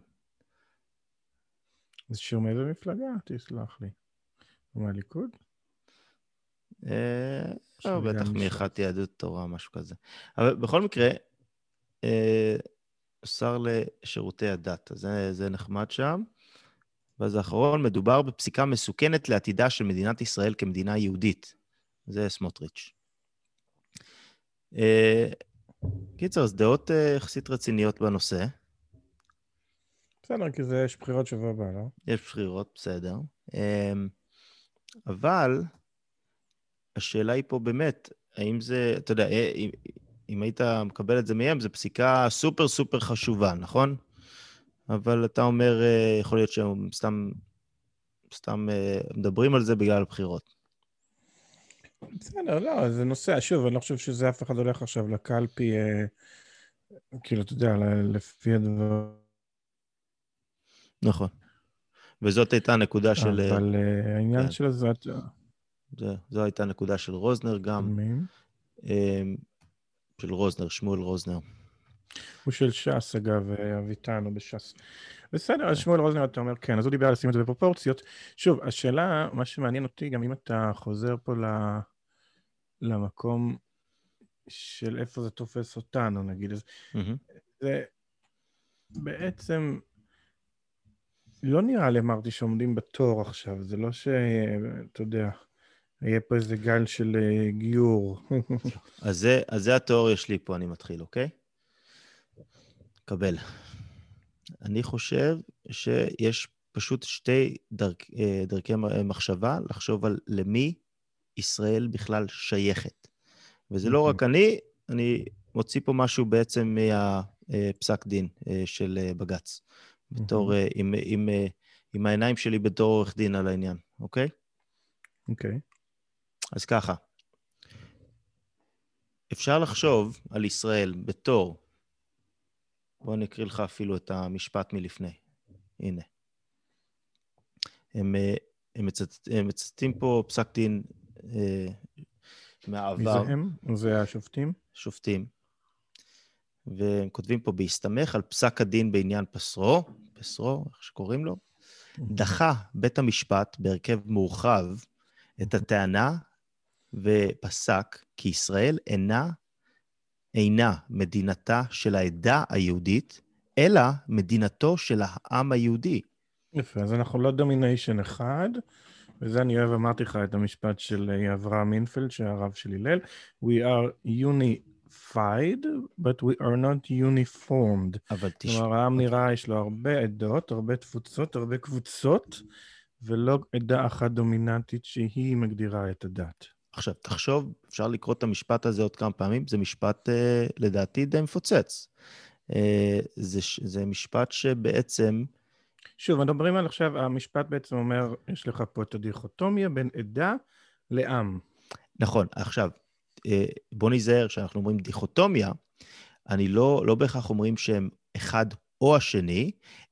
זה שיר מאיזה מפלגה? תסלח לי. הוא מהליכוד? אה, לא, בטח מאחת יהדות תורה, משהו כזה. אבל בכל מקרה, אה, שר לשירותי הדת, אז זה נחמד שם. ואז האחרון, מדובר בפסיקה מסוכנת לעתידה של מדינת ישראל כמדינה יהודית. זה סמוטריץ'. אה, קיצר, אז דעות אה, יחסית רציניות בנושא. בסדר, כי זה, יש בחירות שבוע הבא, לא? יש בחירות, בסדר. אמ, אבל השאלה היא פה באמת, האם זה, אתה יודע, אה, אם, אם היית מקבל את זה מהם, זו פסיקה סופר סופר חשובה, נכון? אבל אתה אומר, אה, יכול להיות שהם סתם, סתם אה, מדברים על זה בגלל הבחירות. בסדר, לא, זה נושא, שוב, אני לא חושב שזה אף אחד הולך עכשיו לקלפי, כאילו, אתה יודע, לפי הדבר... נכון. וזאת הייתה הנקודה של... אבל העניין כן. של זה... זו הייתה הנקודה של רוזנר גם. מי? של רוזנר, שמואל רוזנר. הוא של ש"ס, אגב, אביטן, הוא בש"ס. בסדר, אז שמואל רוזנר, אתה אומר, כן, אז הוא דיבר על לשים את זה בפרופורציות. שוב, השאלה, מה שמעניין אותי, גם אם אתה חוזר פה למקום של איפה זה תופס אותנו, נגיד, אז זה בעצם... לא נראה לי, אמרתי, שעומדים בתור עכשיו, זה לא ש... אתה יודע, יהיה פה איזה גל של אה, גיור. (laughs) אז זה, אז זה התיאוריה שלי פה, אני מתחיל, אוקיי? קבל. אני חושב שיש פשוט שתי דרכ, אה, דרכי מחשבה לחשוב על למי ישראל בכלל שייכת. וזה לא רק אני, אני מוציא פה משהו בעצם מהפסק דין אה, של בג"ץ, בתור, עם, עם, עם העיניים שלי בתור עורך דין על העניין, אוקיי? אוקיי. אז ככה, אפשר לחשוב על ישראל בתור, בואו אני אקריא לך אפילו את המשפט מלפני. הנה. הם, אה, הם, מצט, הם מצטטים פה פסק דין אה, מהעבר. מי זה הם? זה השופטים? שופטים. והם כותבים פה, בהסתמך על פסק הדין בעניין פסרו, פסרו, איך שקוראים לו, דחה בית המשפט בהרכב מורחב את הטענה ופסק כי ישראל אינה, אינה מדינתה של העדה היהודית, אלא מדינתו של העם היהודי. יפה, אז אנחנו לא denomination אחד, וזה אני אוהב, אמרתי לך את המשפט של אה, אברהם אינפלד, שהרב של הלל, We are unified, but we are not uniformed. אבל תשמע... כלומר, העם נראה, יש לו הרבה עדות, הרבה תפוצות, הרבה קבוצות, ולא עדה אחת דומיננטית שהיא מגדירה את הדת. עכשיו, תחשוב, אפשר לקרוא את המשפט הזה עוד כמה פעמים, זה משפט, אה, לדעתי, די מפוצץ. אה, זה, זה משפט שבעצם... שוב, מדברים על עכשיו, המשפט בעצם אומר, יש לך פה את הדיכוטומיה בין עדה לעם. נכון, עכשיו, בוא ניזהר, כשאנחנו אומרים דיכוטומיה, אני לא, לא בהכרח אומרים שהם אחד או השני,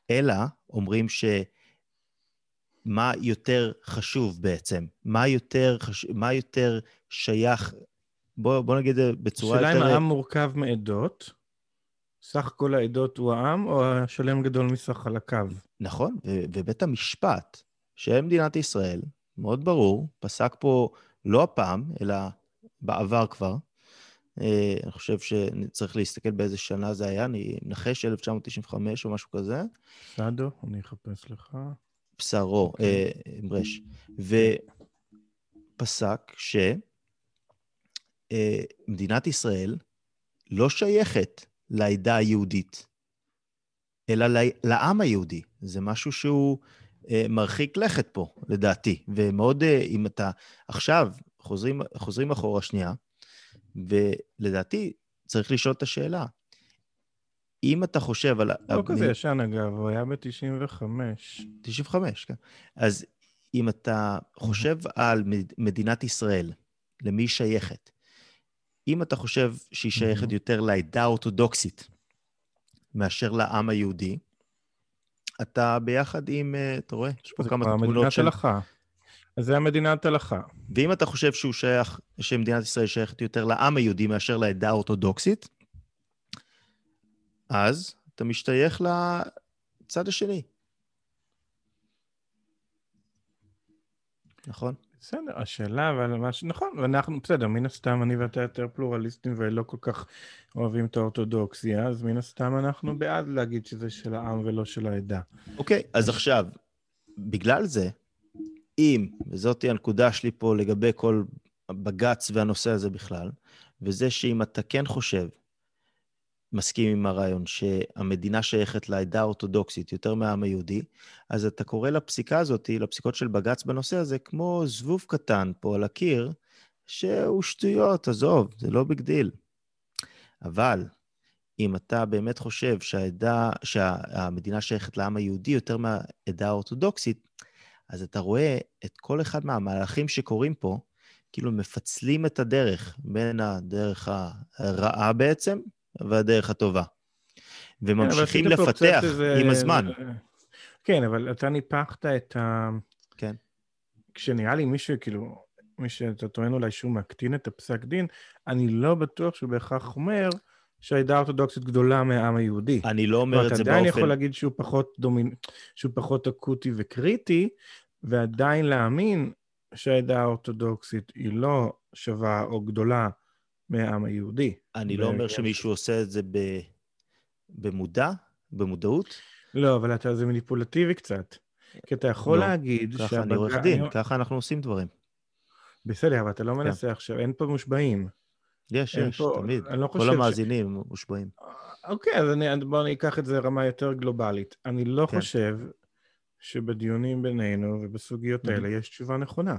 אלא אומרים ש... מה יותר חשוב בעצם? מה יותר, חש... מה יותר שייך? בוא, בוא נגיד בצורה יותר... השאלה אם העם מורכב מעדות, סך כל העדות הוא העם, או השלם גדול מסך חלקיו? נכון, ו- ובית המשפט של מדינת ישראל, מאוד ברור, פסק פה לא הפעם, אלא בעבר כבר. אה, אני חושב שצריך להסתכל באיזה שנה זה היה, אני מנחש 1995 או משהו כזה. סעדו, אני אחפש לך. בשרו, אוקיי. ברש, ופסק שמדינת ישראל לא שייכת לעדה היהודית, אלא לעם היהודי. זה משהו שהוא אה, מרחיק לכת פה, לדעתי. ומאוד, אה, אם אתה עכשיו חוזרים, חוזרים אחורה שנייה, ולדעתי צריך לשאול את השאלה, אם אתה חושב על... לא כזה ישן, אגב, הוא היה ב-95. 95, כן. אז אם אתה חושב על מדינת ישראל, למי היא שייכת, אם אתה חושב שהיא שייכת יותר לעדה האורתודוקסית מאשר לעם היהודי, אתה ביחד עם, אה, אתה רואה? יש פה כמה תמונות של... זה כבר מדינת הלכה. אז זה המדינת הלכה. ואם אתה חושב שהוא שייך, שמדינת ישראל שייכת יותר לעם היהודי מאשר לעדה האורתודוקסית, אז אתה משתייך לצד השני. נכון? בסדר, השאלה, אבל מה ש... נכון, ואנחנו, בסדר, מן הסתם אני ואתה יותר פלורליסטים ולא כל כך אוהבים את האורתודוקסיה, אז מן הסתם אנחנו בעד להגיד שזה של העם ולא של העדה. אוקיי, okay, אז עכשיו, בגלל זה, אם, וזאת הנקודה שלי פה לגבי כל בג"ץ והנושא הזה בכלל, וזה שאם אתה כן חושב מסכים עם הרעיון שהמדינה שייכת לעדה האורתודוקסית יותר מהעם היהודי, אז אתה קורא לפסיקה הזאת, לפסיקות של בג"ץ בנושא הזה, כמו זבוב קטן פה על הקיר, שהוא שטויות, עזוב, זה לא big deal. אבל אם אתה באמת חושב שהעדה, שהמדינה שייכת לעם היהודי יותר מהעדה האורתודוקסית, אז אתה רואה את כל אחד מהמהלכים שקורים פה, כאילו מפצלים את הדרך בין הדרך הרעה בעצם, והדרך הטובה. וממשיכים כן, לפתח שזה... עם הזמן. כן, אבל אתה ניפחת את ה... כן. כשנראה לי מישהו, כאילו, מי שאתה טוען אולי שהוא מקטין את הפסק דין, אני לא בטוח שהוא בהכרח אומר שהעדה האורתודוקסית גדולה מהעם היהודי. אני לא אומר את זה באופן... אתה עדיין יכול להגיד שהוא פחות דומינ... שהוא פחות אקוטי וקריטי, ועדיין להאמין שהעדה האורתודוקסית היא לא שווה או גדולה מהעם היהודי. אני לא אומר שמישהו עושה את זה במודע, במודעות. לא, אבל אתה, זה מניפולטיבי קצת. כי אתה יכול לא, להגיד ככה שהבג... אני עורך דין, אני... ככה אנחנו עושים דברים. בסדר, אבל אתה לא. מנסה כן. עכשיו, אין פה מושבעים. יש, יש, פה, תמיד. לא כל המאזינים ש... מושבעים. אוקיי, אז אני, בוא אני אקח את זה לרמה יותר גלובלית. אני לא כן. חושב שבדיונים בינינו ובסוגיות האלה יש תשובה נכונה.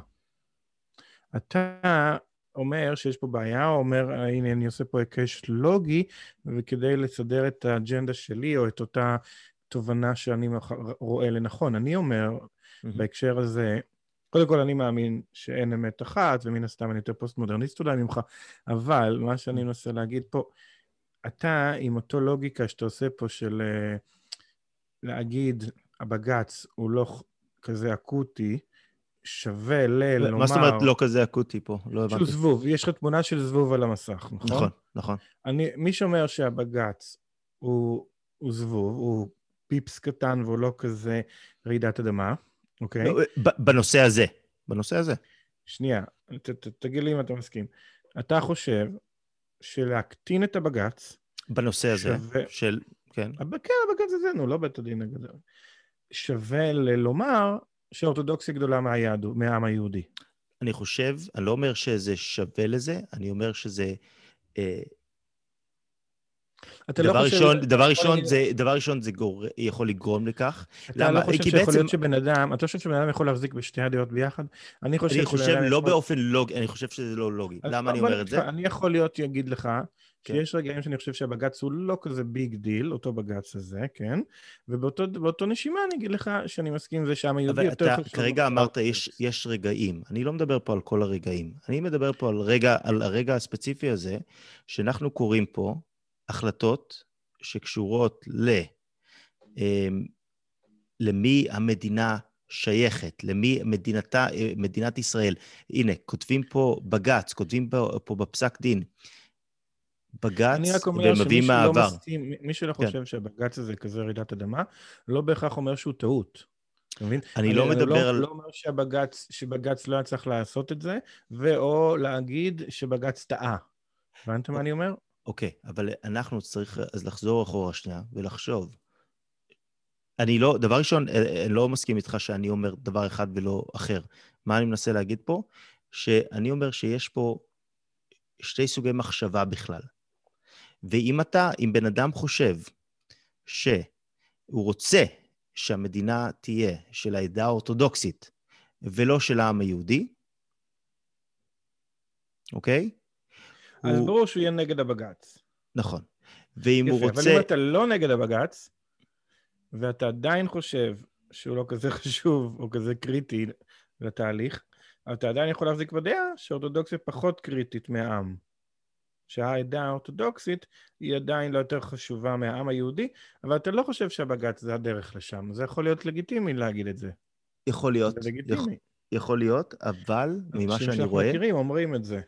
אתה אומר שיש פה בעיה, או אומר, הנה, אני עושה פה היקש לוגי, וכדי לסדר את האג'נדה שלי, או את אותה תובנה שאני רואה לנכון. אני אומר, mm-hmm. בהקשר הזה, קודם כל, אני מאמין שאין אמת אחת, ומן הסתם אני יותר פוסט-מודרניסט אולי ממך, אבל מה שאני מנסה להגיד פה, אתה, עם אותו לוגיקה שאתה עושה פה של אה, להגיד, הבג"ץ הוא לא כזה אקוטי, שווה ללומר... מה זאת אומרת לא כזה אקוטי פה? לא הבנתי. שהוא זבוב, יש לך תמונה של זבוב על המסך, נכון? נכון, נכון. אני, מי שאומר שהבג"ץ הוא, הוא זבוב, הוא פיפס קטן והוא לא כזה רעידת אדמה, אוקיי? לא, בנושא הזה, בנושא הזה. שנייה, ת, ת, תגיד לי אם אתה מסכים. אתה חושב שלהקטין את הבג"ץ... בנושא הזה, שווה... של... כן. כן, הבג"ץ הזה, נו, לא בית הדין הגדול. שווה ללומר שאורתודוקסיה גדולה מהיהדו, מהעם היהודי. אני חושב, אני לא אומר שזה שווה לזה, אני אומר שזה... אה, אתה דבר לא חושב... ראשון, דבר ראשון, זה, דבר ראשון זה גור... יכול לגרום לכך. אתה למה? לא חושב שיכול בעצם... להיות שבן אדם, אתה לא חושב שבן אדם יכול להחזיק בשתי הדעות ביחד? אני חושב, אני חושב לא יכול... באופן לוגי, אני חושב שזה לא לוגי. למה אני אומר את זה? אני יכול להיות, אגיד לך, כן. שיש רגעים שאני חושב שהבג"ץ הוא לא כזה big deal, אותו בג"ץ הזה, כן? ובאותו נשימה אני אגיד לך שאני מסכים עם זה שהעם היהודי יותר חשוב. אבל אתה כרגע אמרת יש, יש רגעים. אני לא מדבר פה על כל הרגעים. אני מדבר פה על, רגע, על הרגע הספציפי הזה, שאנחנו קוראים פה החלטות שקשורות ל... אמ, למי המדינה שייכת, למי מדינתה, מדינת ישראל. הנה, כותבים פה בג"ץ, כותבים פה, פה בפסק דין. בג"ץ ומביאים לא מהעבר. מי שלא כן. חושב שהבג"ץ הזה כזה רעידת אדמה, לא בהכרח אומר שהוא טעות. אתה מבין? אני, אני לא מדבר לא, על... לא אומר שהבג"ץ, שבג"ץ לא היה צריך לעשות את זה, ואו להגיד שבג"ץ טעה. הבנת מה אני אומר? אוקיי, אבל אנחנו צריך אז לחזור אחורה שנייה ולחשוב אני לא, דבר ראשון, אני לא מסכים איתך שאני אומר דבר אחד ולא אחר. מה אני מנסה להגיד פה? שאני אומר שיש פה שתי סוגי מחשבה בכלל. ואם אתה, אם בן אדם חושב שהוא רוצה שהמדינה תהיה של העדה האורתודוקסית ולא של העם היהודי, אוקיי? אז הוא... ברור שהוא יהיה נגד הבג"ץ. נכון. ואם יפה, הוא רוצה... אבל אם אתה לא נגד הבג"ץ, ואתה עדיין חושב שהוא לא כזה (laughs) חשוב או כזה קריטי לתהליך, אתה עדיין יכול להחזיק בדעה שאורתודוקסיה פחות קריטית מהעם. שהעדה האורתודוקסית היא עדיין לא יותר חשובה מהעם היהודי, אבל אתה לא חושב שהבג"ץ זה הדרך לשם. זה יכול להיות לגיטימי להגיד את זה. יכול להיות. זה לגיטימי. יכול, יכול להיות, אבל ממה שאני רואה... אנשים שאנחנו מכירים אומרים את זה.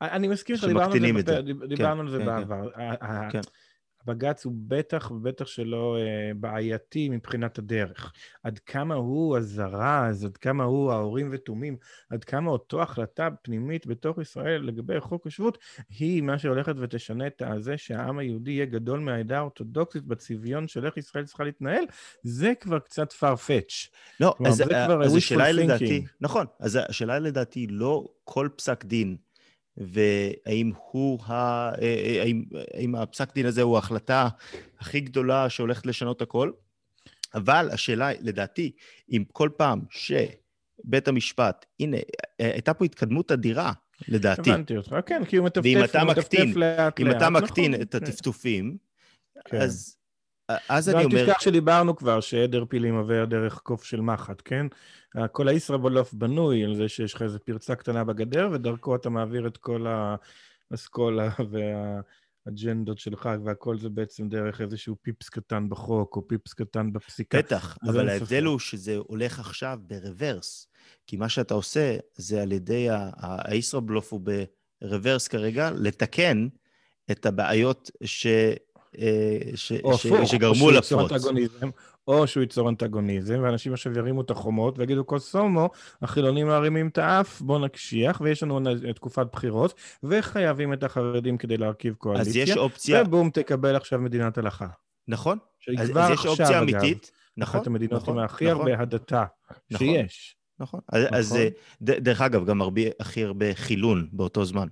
אני מסכים שדיברנו על זה, דיברנו על זה כן, כן, בעבר. הבג"ץ הוא בטח ובטח שלא אה, בעייתי מבחינת הדרך. עד כמה הוא הזרז, עד כמה הוא האורים ותומים, עד כמה אותו החלטה פנימית בתוך ישראל לגבי חוק השבות, היא מה שהולכת ותשנה את זה שהעם היהודי יהיה גדול מהעדה האורתודוקסית בצביון של איך ישראל צריכה להתנהל, זה כבר קצת farfetch. לא, אז, אז השאלה היא לדעתי, נכון, אז השאלה היא לדעתי לא כל פסק דין. והאם הוא, ה... אה, אה, האם, האם הפסק דין הזה הוא ההחלטה הכי גדולה שהולכת לשנות הכל? אבל השאלה, לדעתי, אם כל פעם שבית המשפט, הנה, אה, הייתה פה התקדמות אדירה, לדעתי. הבנתי אותך, כן, כי הוא מטפטף, ואם אתה מקטין, לאט אם אתה מקטין נכון, את כן. הטפטופים, כן. אז אז אני אומר... ואל תשכח שדיברנו כבר שעדר פילים עובר דרך קוף של מחט, כן? כל הישראבולוף בנוי על זה שיש לך איזו פרצה קטנה בגדר, ודרכו אתה מעביר את כל האסכולה והאג'נדות שלך, והכל זה בעצם דרך איזשהו פיפס קטן בחוק, או פיפס קטן בפסיקה. בטח, אבל ההבדל הוא שזה הולך עכשיו ברוורס. כי מה שאתה עושה זה על ידי הישראבלוף הוא ברוורס כרגע, לתקן את הבעיות ש... אה, ש, ש, שגרמו לפרוץ. או שהוא ייצור אנטגוניזם, ואנשים עכשיו ירימו את החומות ויגידו קוסומו, החילונים מערימים את האף, בואו נקשיח, ויש לנו תקופת בחירות, וחייבים את החרדים כדי להרכיב קואליציה. אז יש אופציה... ובום, תקבל עכשיו מדינת הלכה. נכון. אז, אז יש אופציה אגב, אמיתית. נכון. אחת המדינות נכון, עם הכי נכון, הרבה הדתה נכון, שיש. נכון. אז, נכון. אז דרך אגב, גם הרבה, הכי הרבה חילון באותו זמן.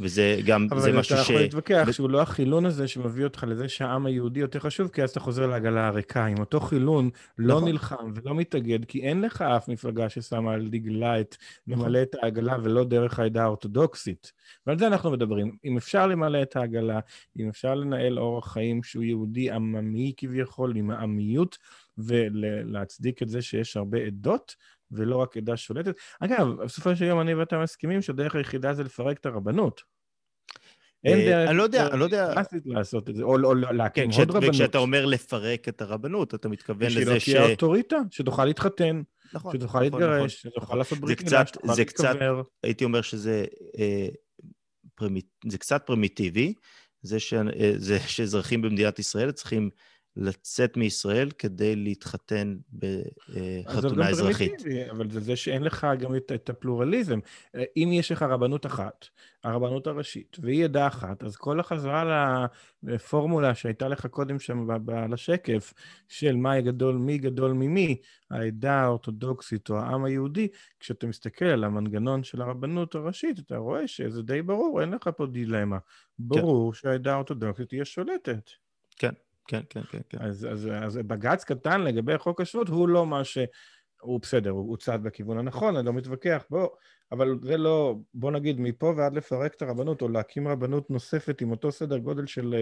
וזה גם, זה משהו ש... אבל אתה יכול להתווכח ו... שהוא לא החילון הזה שמביא אותך לזה שהעם היהודי יותר חשוב, כי אז אתה חוזר לעגלה הריקה. אם אותו חילון לא נכון. נלחם ולא מתאגד, כי אין לך אף מפלגה ששמה על דגלה את נכון. למלא את העגלה ולא דרך העדה האורתודוקסית. ועל זה אנחנו מדברים. אם אפשר למלא את העגלה, אם אפשר לנהל אורח חיים שהוא יהודי עממי כביכול, עם העמיות, ולהצדיק את זה שיש הרבה עדות, ולא רק עדה שולטת. אגב, בסופו של יום אני ואתה מסכימים שהדרך היחידה זה לפרק את הרבנות. אין אה, דרך... אני לא יודע, אני לא יודע... לעשות את זה, או להקים עוד רבנות. וכשאתה אומר לפרק את הרבנות, אתה מתכוון לזה ש... שלא תהיה אוטוריטה, שתוכל להתחתן, נכון, שתוכל נכון, להתגרש, נכון, שתוכל לעשות ברית מילה, שתוכל להתקבר. הייתי אומר שזה אה, זה קצת פרימיטיבי, זה אה, (laughs) שאזרחים במדינת ישראל צריכים לצאת מישראל כדי להתחתן בחתונה אזרחית. אבל זה זה שאין לך גם את, את הפלורליזם. אם יש לך רבנות אחת, הרבנות הראשית, והיא עדה אחת, אז כל החזרה לפורמולה שהייתה לך קודם שם על השקף, של מה גדול, מי גדול ממי, העדה האורתודוקסית או העם היהודי, כשאתה מסתכל על המנגנון של הרבנות הראשית, אתה רואה שזה די ברור, אין לך פה דילמה. כן. ברור כן. שהעדה האורתודוקסית היא השולטת. כן. כן, כן, כן. כן. אז, אז, אז בג"ץ קטן לגבי חוק השבות הוא לא מה ש... הוא בסדר, הוא צעד בכיוון הנכון, אני לא מתווכח, בוא, אבל זה לא, בוא נגיד, מפה ועד לפרק את הרבנות, או להקים רבנות נוספת עם אותו סדר גודל של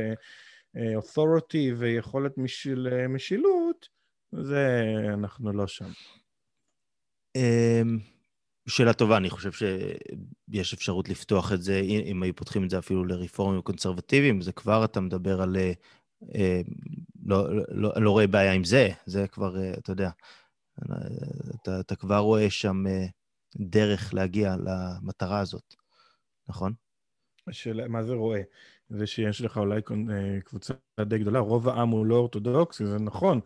uh, authority ויכולת משיל, משילות, זה, אנחנו לא שם. אמ, שאלה טובה, אני חושב שיש אפשרות לפתוח את זה, אם היו פותחים את זה אפילו לרפורמים קונסרבטיביים, זה כבר אתה מדבר על אה, לא, לא, לא, לא רואה בעיה עם זה, זה כבר, אה, אתה יודע, אתה, אתה כבר רואה שם אה, דרך להגיע למטרה הזאת, נכון? של מה זה רואה? זה שיש לך אולי קבוצה די גדולה, רוב העם הוא לא אורתודוקסי, זה נכון,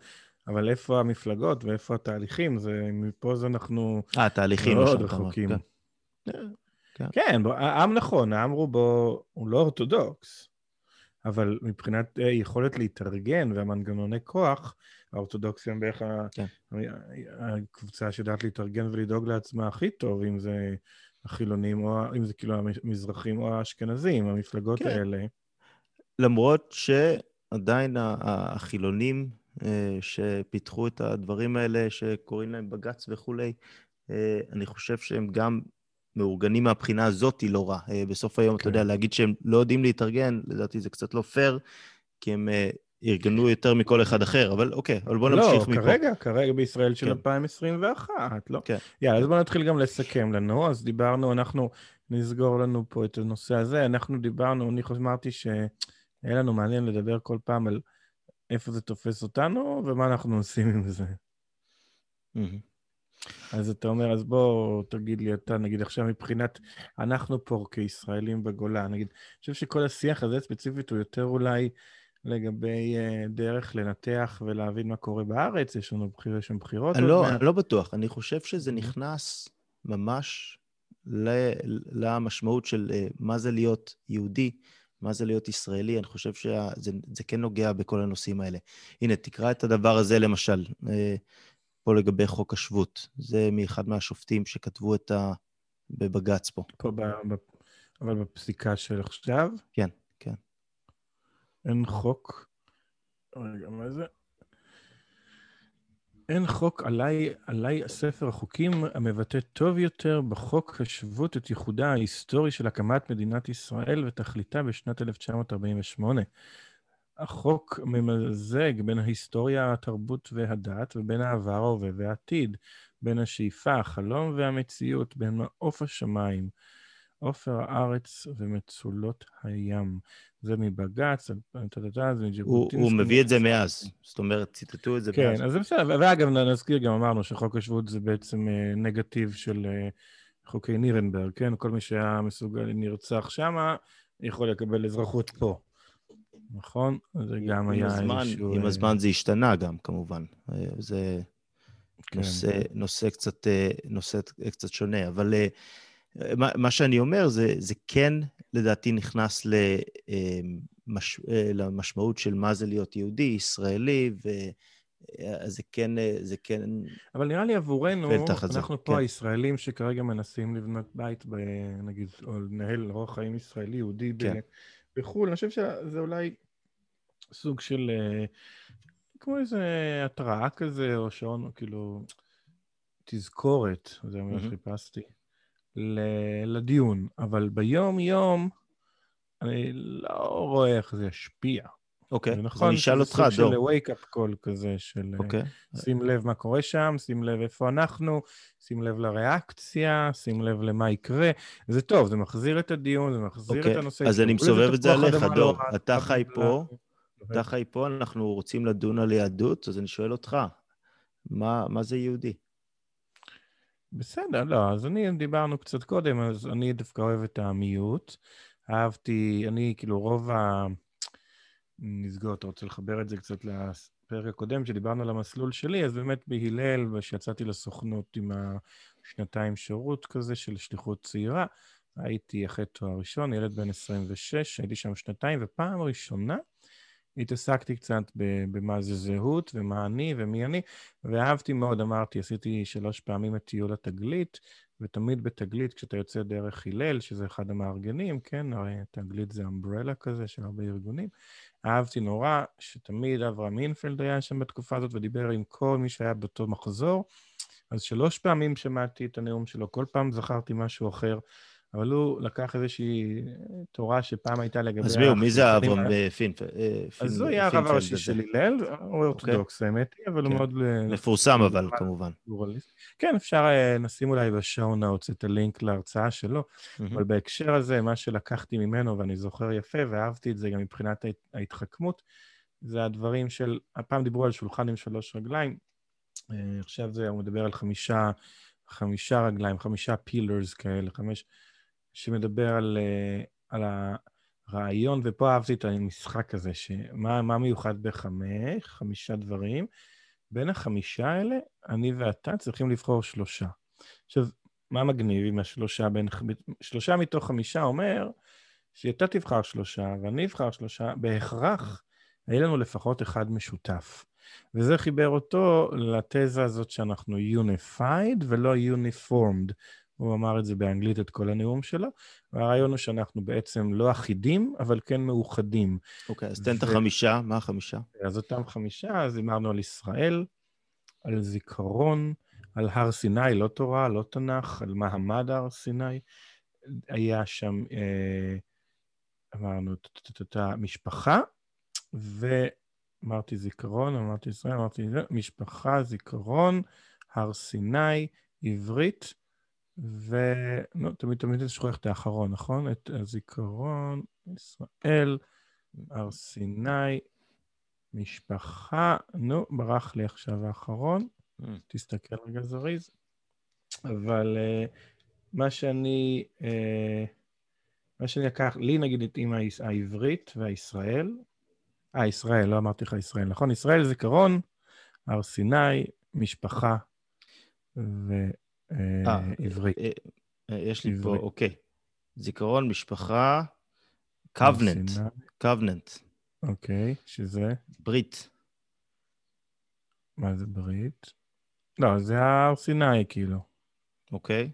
אבל איפה המפלגות ואיפה התהליכים? זה, מפה זה אנחנו אה, תהליכים מאוד רחוקים. כן. כן, העם נכון, העם רובו הוא לא אורתודוקס. אבל מבחינת אה, יכולת להתארגן והמנגנוני כוח, האורתודוקסיה הם בערך כן. הקבוצה שיודעת להתארגן ולדאוג לעצמה הכי טוב, אם זה החילונים, או אם זה כאילו המזרחים או האשכנזים, המפלגות כן. האלה. למרות שעדיין החילונים אה, שפיתחו את הדברים האלה, שקוראים להם בג"ץ וכולי, אה, אני חושב שהם גם מאורגנים מהבחינה הזאת היא לא רע. אה, בסוף היום, okay. אתה יודע, כן. להגיד שהם לא יודעים להתארגן, לדעתי זה קצת לא פייר, כי הם ארגנו יותר מכל אחד אחר, אבל אוקיי, אבל בוא נמשיך לא, מפה. לא, כרגע, כרגע בישראל של כן. 2021, לא? כן. יאללה, אז בוא נתחיל גם לסכם לנו. אז דיברנו, אנחנו נסגור לנו פה את הנושא הזה. אנחנו דיברנו, אני אמרתי שהיה לנו מעניין לדבר כל פעם על איפה זה תופס אותנו ומה אנחנו עושים עם זה. אז אתה אומר, אז בוא תגיד לי אתה, נגיד עכשיו מבחינת, אנחנו פה כישראלים בגולה, נגיד, אני חושב שכל השיח הזה ספציפית הוא יותר אולי לגבי uh, דרך לנתח ולהבין מה קורה בארץ, יש לנו בחיר, יש בחירות. לא, אני לא בטוח, אני חושב שזה נכנס ממש ל, למשמעות של uh, מה זה להיות יהודי, מה זה להיות ישראלי, אני חושב שזה כן נוגע בכל הנושאים האלה. הנה, תקרא את הדבר הזה למשל, אה, פה לגבי חוק השבות. זה מאחד מהשופטים שכתבו את ה... בבג"ץ פה. פה, ב... ב... אבל בפסיקה של עכשיו? כן, כן. אין חוק... רגע, מה זה? אין חוק עליי, עליי ספר החוקים המבטא טוב יותר בחוק השבות את ייחודה ההיסטורי של הקמת מדינת ישראל ותכליתה בשנת 1948. החוק ממזג בין ההיסטוריה, התרבות והדת ובין העבר, ההווה והעתיד, בין השאיפה, החלום והמציאות, בין מעוף השמיים. עופר הארץ ומצולות הים. זה מבג"ץ, זה מג'בוטינסקי. הוא מביא את זה מאז, זאת אומרת, ציטטו את זה כן, מאז. כן, אז זה בסדר, ואגב, נזכיר, גם אמרנו שחוק השבות זה בעצם אה, נגטיב של אה, חוקי נירנברג, כן? כל מי שהיה מסוגל, נרצח שמה, יכול לקבל אזרחות פה. נכון? זה גם היה איזשהו... עם אה, הזמן זה השתנה גם, כמובן. זה כן. נושא, נושא, קצת, נושא קצת שונה, אבל... מה, מה שאני אומר זה, זה כן, לדעתי, נכנס למש, למשמעות של מה זה להיות יהודי, ישראלי, וזה כן, זה כן... אבל נראה לי עבורנו, אנחנו זה, פה כן. הישראלים שכרגע מנסים לבנות בית, ב, נגיד, או לנהל אורח חיים ישראלי, יהודי כן. בחו"ל, אני חושב שזה אולי סוג של... כמו איזה התראה כזה, או שעון, כאילו, תזכורת, זה מה שחיפשתי. לדיון, אבל ביום-יום אני לא רואה איך זה ישפיע. אוקיי. אז אני אשאל אותך, דור. זה סוג של wake-up call כזה, של. אה, אוקיי. שים לב מה קורה שם, שים לב איפה אנחנו, שים לב לריאקציה, שים לב למה יקרה. זה טוב, זה מחזיר את הדיון, זה מחזיר okay. את אוקיי, הנושא. אז אני מסובב את זה עליך, דור. אתה חי פה, אתה חי פה, אנחנו רוצים לדון על יהדות, אז אני שואל אותך, מה, מה זה יהודי? בסדר, לא, אז אני, דיברנו קצת קודם, אז אני דווקא אוהב את המיעוט. אהבתי, אני כאילו רוב ה... נסגור, אתה רוצה לחבר את זה קצת לפרק הקודם, שדיברנו על המסלול שלי, אז באמת בהלל, כשיצאתי לסוכנות עם השנתיים שירות כזה של שליחות צעירה, הייתי אחרי תואר ראשון, ילד בן 26, הייתי שם שנתיים, ופעם ראשונה התעסקתי קצת במה זה זהות ומה אני ומי אני, ואהבתי מאוד, אמרתי, עשיתי שלוש פעמים את טיול התגלית, ותמיד בתגלית, כשאתה יוצא דרך הלל, שזה אחד המארגנים, כן, הרי תגלית זה אמברלה כזה של הרבה ארגונים, אהבתי נורא שתמיד אברהם אינפלד היה שם בתקופה הזאת ודיבר עם כל מי שהיה באותו מחזור, אז שלוש פעמים שמעתי את הנאום שלו, כל פעם זכרתי משהו אחר. אבל הוא לקח איזושהי תורה שפעם הייתה לגבי... אז מיהו, מי זה אברהם אינפלד? אז הוא היה הרב הראשי של הלל, הוא אוקיי. אורתודוקס האמת היא, אבל הוא כן. מאוד... מפורסם אבל, כמובן. כן, אפשר אה, נשים אולי ב show notes את הלינק להרצאה שלו, אבל בהקשר הזה, מה שלקחתי ממנו, ואני זוכר יפה, ואהבתי את זה גם מבחינת ההתחכמות, זה הדברים של, הפעם דיברו על שולחן עם שלוש רגליים, אה, עכשיו זה, הוא מדבר על חמישה, חמישה רגליים, חמישה pillars כאלה, חמש... שמדבר על, אה, על הרעיון, ופה אהבתי את המשחק הזה, שמה מיוחד בחמש, חמישה דברים. בין החמישה האלה, אני ואתה צריכים לבחור שלושה. עכשיו, מה מגניב עם השלושה בין... שלושה מתוך חמישה אומר שאתה תבחר שלושה ואני אבחר שלושה, בהכרח היה לנו לפחות אחד משותף. וזה חיבר אותו לתזה הזאת שאנחנו unified ולא uniformed. הוא אמר את זה באנגלית את כל הנאום שלו, והרעיון הוא שאנחנו בעצם לא אחידים, אבל כן מאוחדים. אוקיי, okay, אז תן ו... את החמישה, מה החמישה? אז אותם חמישה, אז אמרנו על ישראל, על זיכרון, על הר סיני, לא תורה, לא תנ"ך, על מעמד הר סיני. היה שם, אה, אמרנו, את המשפחה, ואמרתי זיכרון, אמרתי ישראל, אמרתי משפחה, זיכרון, הר סיני, עברית, ונו, תמיד תמיד אני שוכח את האחרון, נכון? את הזיכרון, ישראל, הר סיני, משפחה, נו, ברח לי עכשיו האחרון. Mm. תסתכל רגע זריז. אבל uh, מה שאני, uh, מה שאני לקח, לי נגיד את אימא העברית והישראל, אה, ישראל, לא אמרתי לך ישראל, נכון? ישראל זיכרון, הר סיני, משפחה ועברית. אה, אה, יש לי פה, אוקיי. זיכרון, משפחה, קווננט. קווננט. אוקיי, שזה? ברית. מה זה ברית? לא, זה הר סיני, כאילו. אוקיי.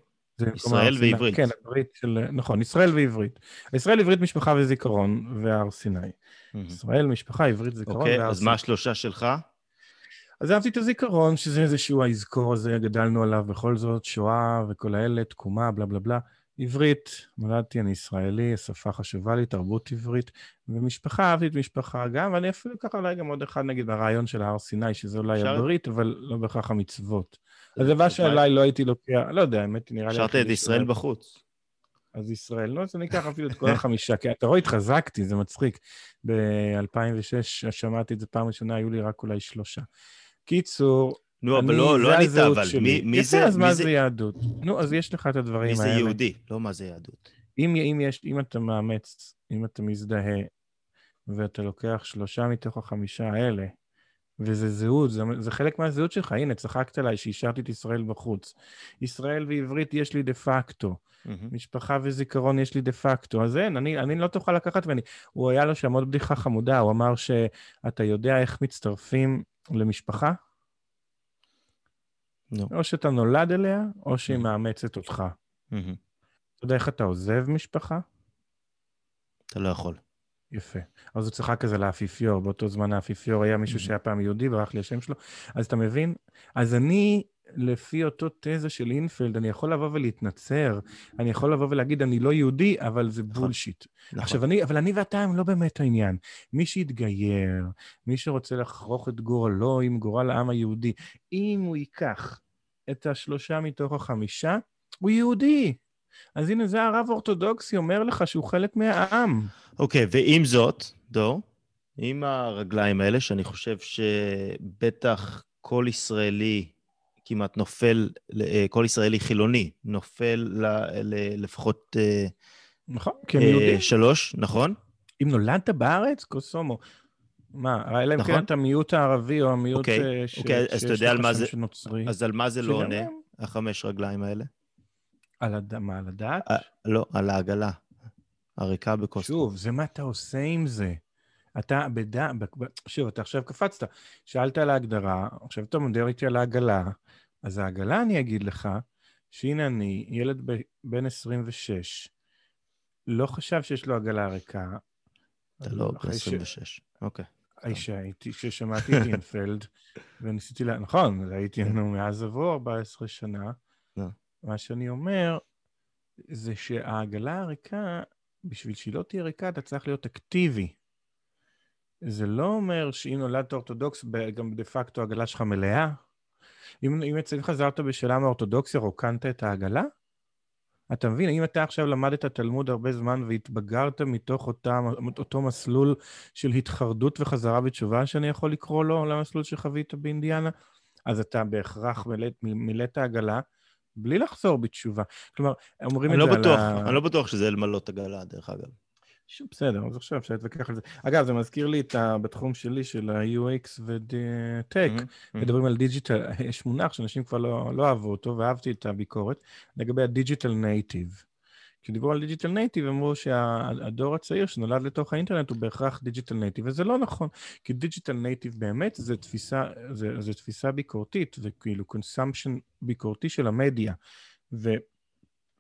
ישראל ועברית. כן, הברית של... נכון, ישראל ועברית. ישראל, עברית, משפחה וזיכרון, והר סיני. ישראל, משפחה, עברית, זיכרון והר סיני. אוקיי, אז מה השלושה שלך? אז אהבתי את הזיכרון, שזה איזשהו האזכור הזה, גדלנו עליו בכל זאת, שואה וכל האלה, תקומה, בלה בלה בלה. עברית, נולדתי, אני ישראלי, שפה חשובה לי, תרבות עברית, ומשפחה, אהבתי את משפחה גם, ואני אפילו ככה אולי גם עוד אחד, נגיד, ברעיון של הר סיני, שזה אולי אפשר... הברית, אבל לא בהכרח המצוות. אז מה שאולי לא הייתי לוקח, לא יודע, האמת, נראה לי... השארת את ישראל בחוץ. אז ישראל, לא, אז אני אקח אפילו את כל החמישה, כי אתה רואה, התחזקתי, זה מצחיק. ב-2006 שמעתי את זה פעם ראשונה, היו לי רק אולי שלושה. קיצור, נו, אבל לא, לא ענית, אבל מי, מי זה... יפה, אז מה זה יהדות? נו, אז יש לך את הדברים האלה. מי זה יהודי, לא מה זה יהדות. אם, אם, יש, אם אתה מאמץ, אם אתה מזדהה, ואתה לוקח שלושה מתוך החמישה האלה, וזה זהות, זה, זה חלק מהזהות שלך. הנה, צחקת עליי שהשארתי את ישראל בחוץ. ישראל ועברית יש לי דה פקטו. Mm-hmm. משפחה וזיכרון יש לי דה פקטו. אז אין, אני, אני לא תוכל לקחת ממני. הוא היה לו שם עוד בדיחה חמודה, הוא אמר שאתה יודע איך מצטרפים למשפחה? No. או שאתה נולד אליה, או שהיא mm-hmm. מאמצת אותך. Mm-hmm. אתה יודע איך אתה עוזב משפחה? אתה לא יכול. יפה. אז הוא צחק כזה לאפיפיור, באותו זמן האפיפיור היה מישהו mm-hmm. שהיה פעם יהודי, ברח לי השם שלו. אז אתה מבין? אז אני, לפי אותו תזה של אינפלד, אני יכול לבוא ולהתנצר, אני יכול לבוא ולהגיד, אני לא יהודי, אבל זה נכון. בולשיט. נכון. עכשיו, אני, אבל אני ואתה הם לא באמת העניין. מי שיתגייר, מי שרוצה לחרוך את גורלו עם גורל העם היהודי, אם הוא ייקח את השלושה מתוך החמישה, הוא יהודי. אז הנה, זה הרב אורתודוקסי אומר לך שהוא חלק מהעם. אוקיי, okay, ועם זאת, דור, עם הרגליים האלה, שאני חושב שבטח כל ישראלי כמעט נופל, אה, כל ישראלי חילוני נופל ל, ל, לפחות... אה, נכון, כי הם יהודים. שלוש, נכון? אם נולדת בארץ, קוסומו. מה, אלא אם כן אתה מיעוט הערבי או המיעוט אוקיי, אוקיי, אז אתה יודע על מה זה... אז על מה זה לא עונה, החמש רגליים האלה? על הד... מה, על הדת? לא, על העגלה. הריקה בכוס. שוב, זה מה אתה עושה עם זה. אתה בדע... שוב, אתה עכשיו קפצת. שאלת על ההגדרה, עכשיו אתה מדבר איתי על העגלה. אז העגלה, אני אגיד לך, שהנה אני, ילד ב... בן 26, לא חשב שיש לו עגלה ריקה. אתה לא בן 26, אוקיי. שהייתי, כששמעתי את אינפלד, (laughs) וניסיתי לה... נכון, הייתי, נו, מאז עברו 14 שנה. מה שאני אומר, זה שהעגלה הריקה, בשביל שהיא לא תהיה ריקה, אתה צריך להיות אקטיבי. זה לא אומר שאם נולדת אורתודוקס, גם דה פקטו העגלה שלך מלאה. אם, אם אצלך חזרת בשאלה מאורתודוקסיה, רוקנת את העגלה? אתה מבין, אם אתה עכשיו למדת תלמוד הרבה זמן והתבגרת מתוך אותה, אותו מסלול של התחרדות וחזרה בתשובה, שאני יכול לקרוא לו, למסלול שחווית באינדיאנה, אז אתה בהכרח מילאת עגלה, בלי לחזור בתשובה. כלומר, אומרים את לא זה בטוח, על ה... אני לא בטוח שזה למלות עגלה, דרך אגב. בסדר, אז עכשיו אפשר להתווכח על זה. אגב, זה מזכיר לי את ה... בתחום שלי של ה-UX ו-Tech, mm-hmm. מדברים על digital, יש מונח שאנשים כבר לא, לא אהבו אותו, ואהבתי את הביקורת, לגבי ה-Digital Native. כשדיברו על digital native, אמרו שהדור הצעיר שנולד לתוך האינטרנט הוא בהכרח digital native, וזה לא נכון, כי digital native באמת זה תפיסה, זה, זה תפיסה ביקורתית, זה כאילו consumption ביקורתי של המדיה.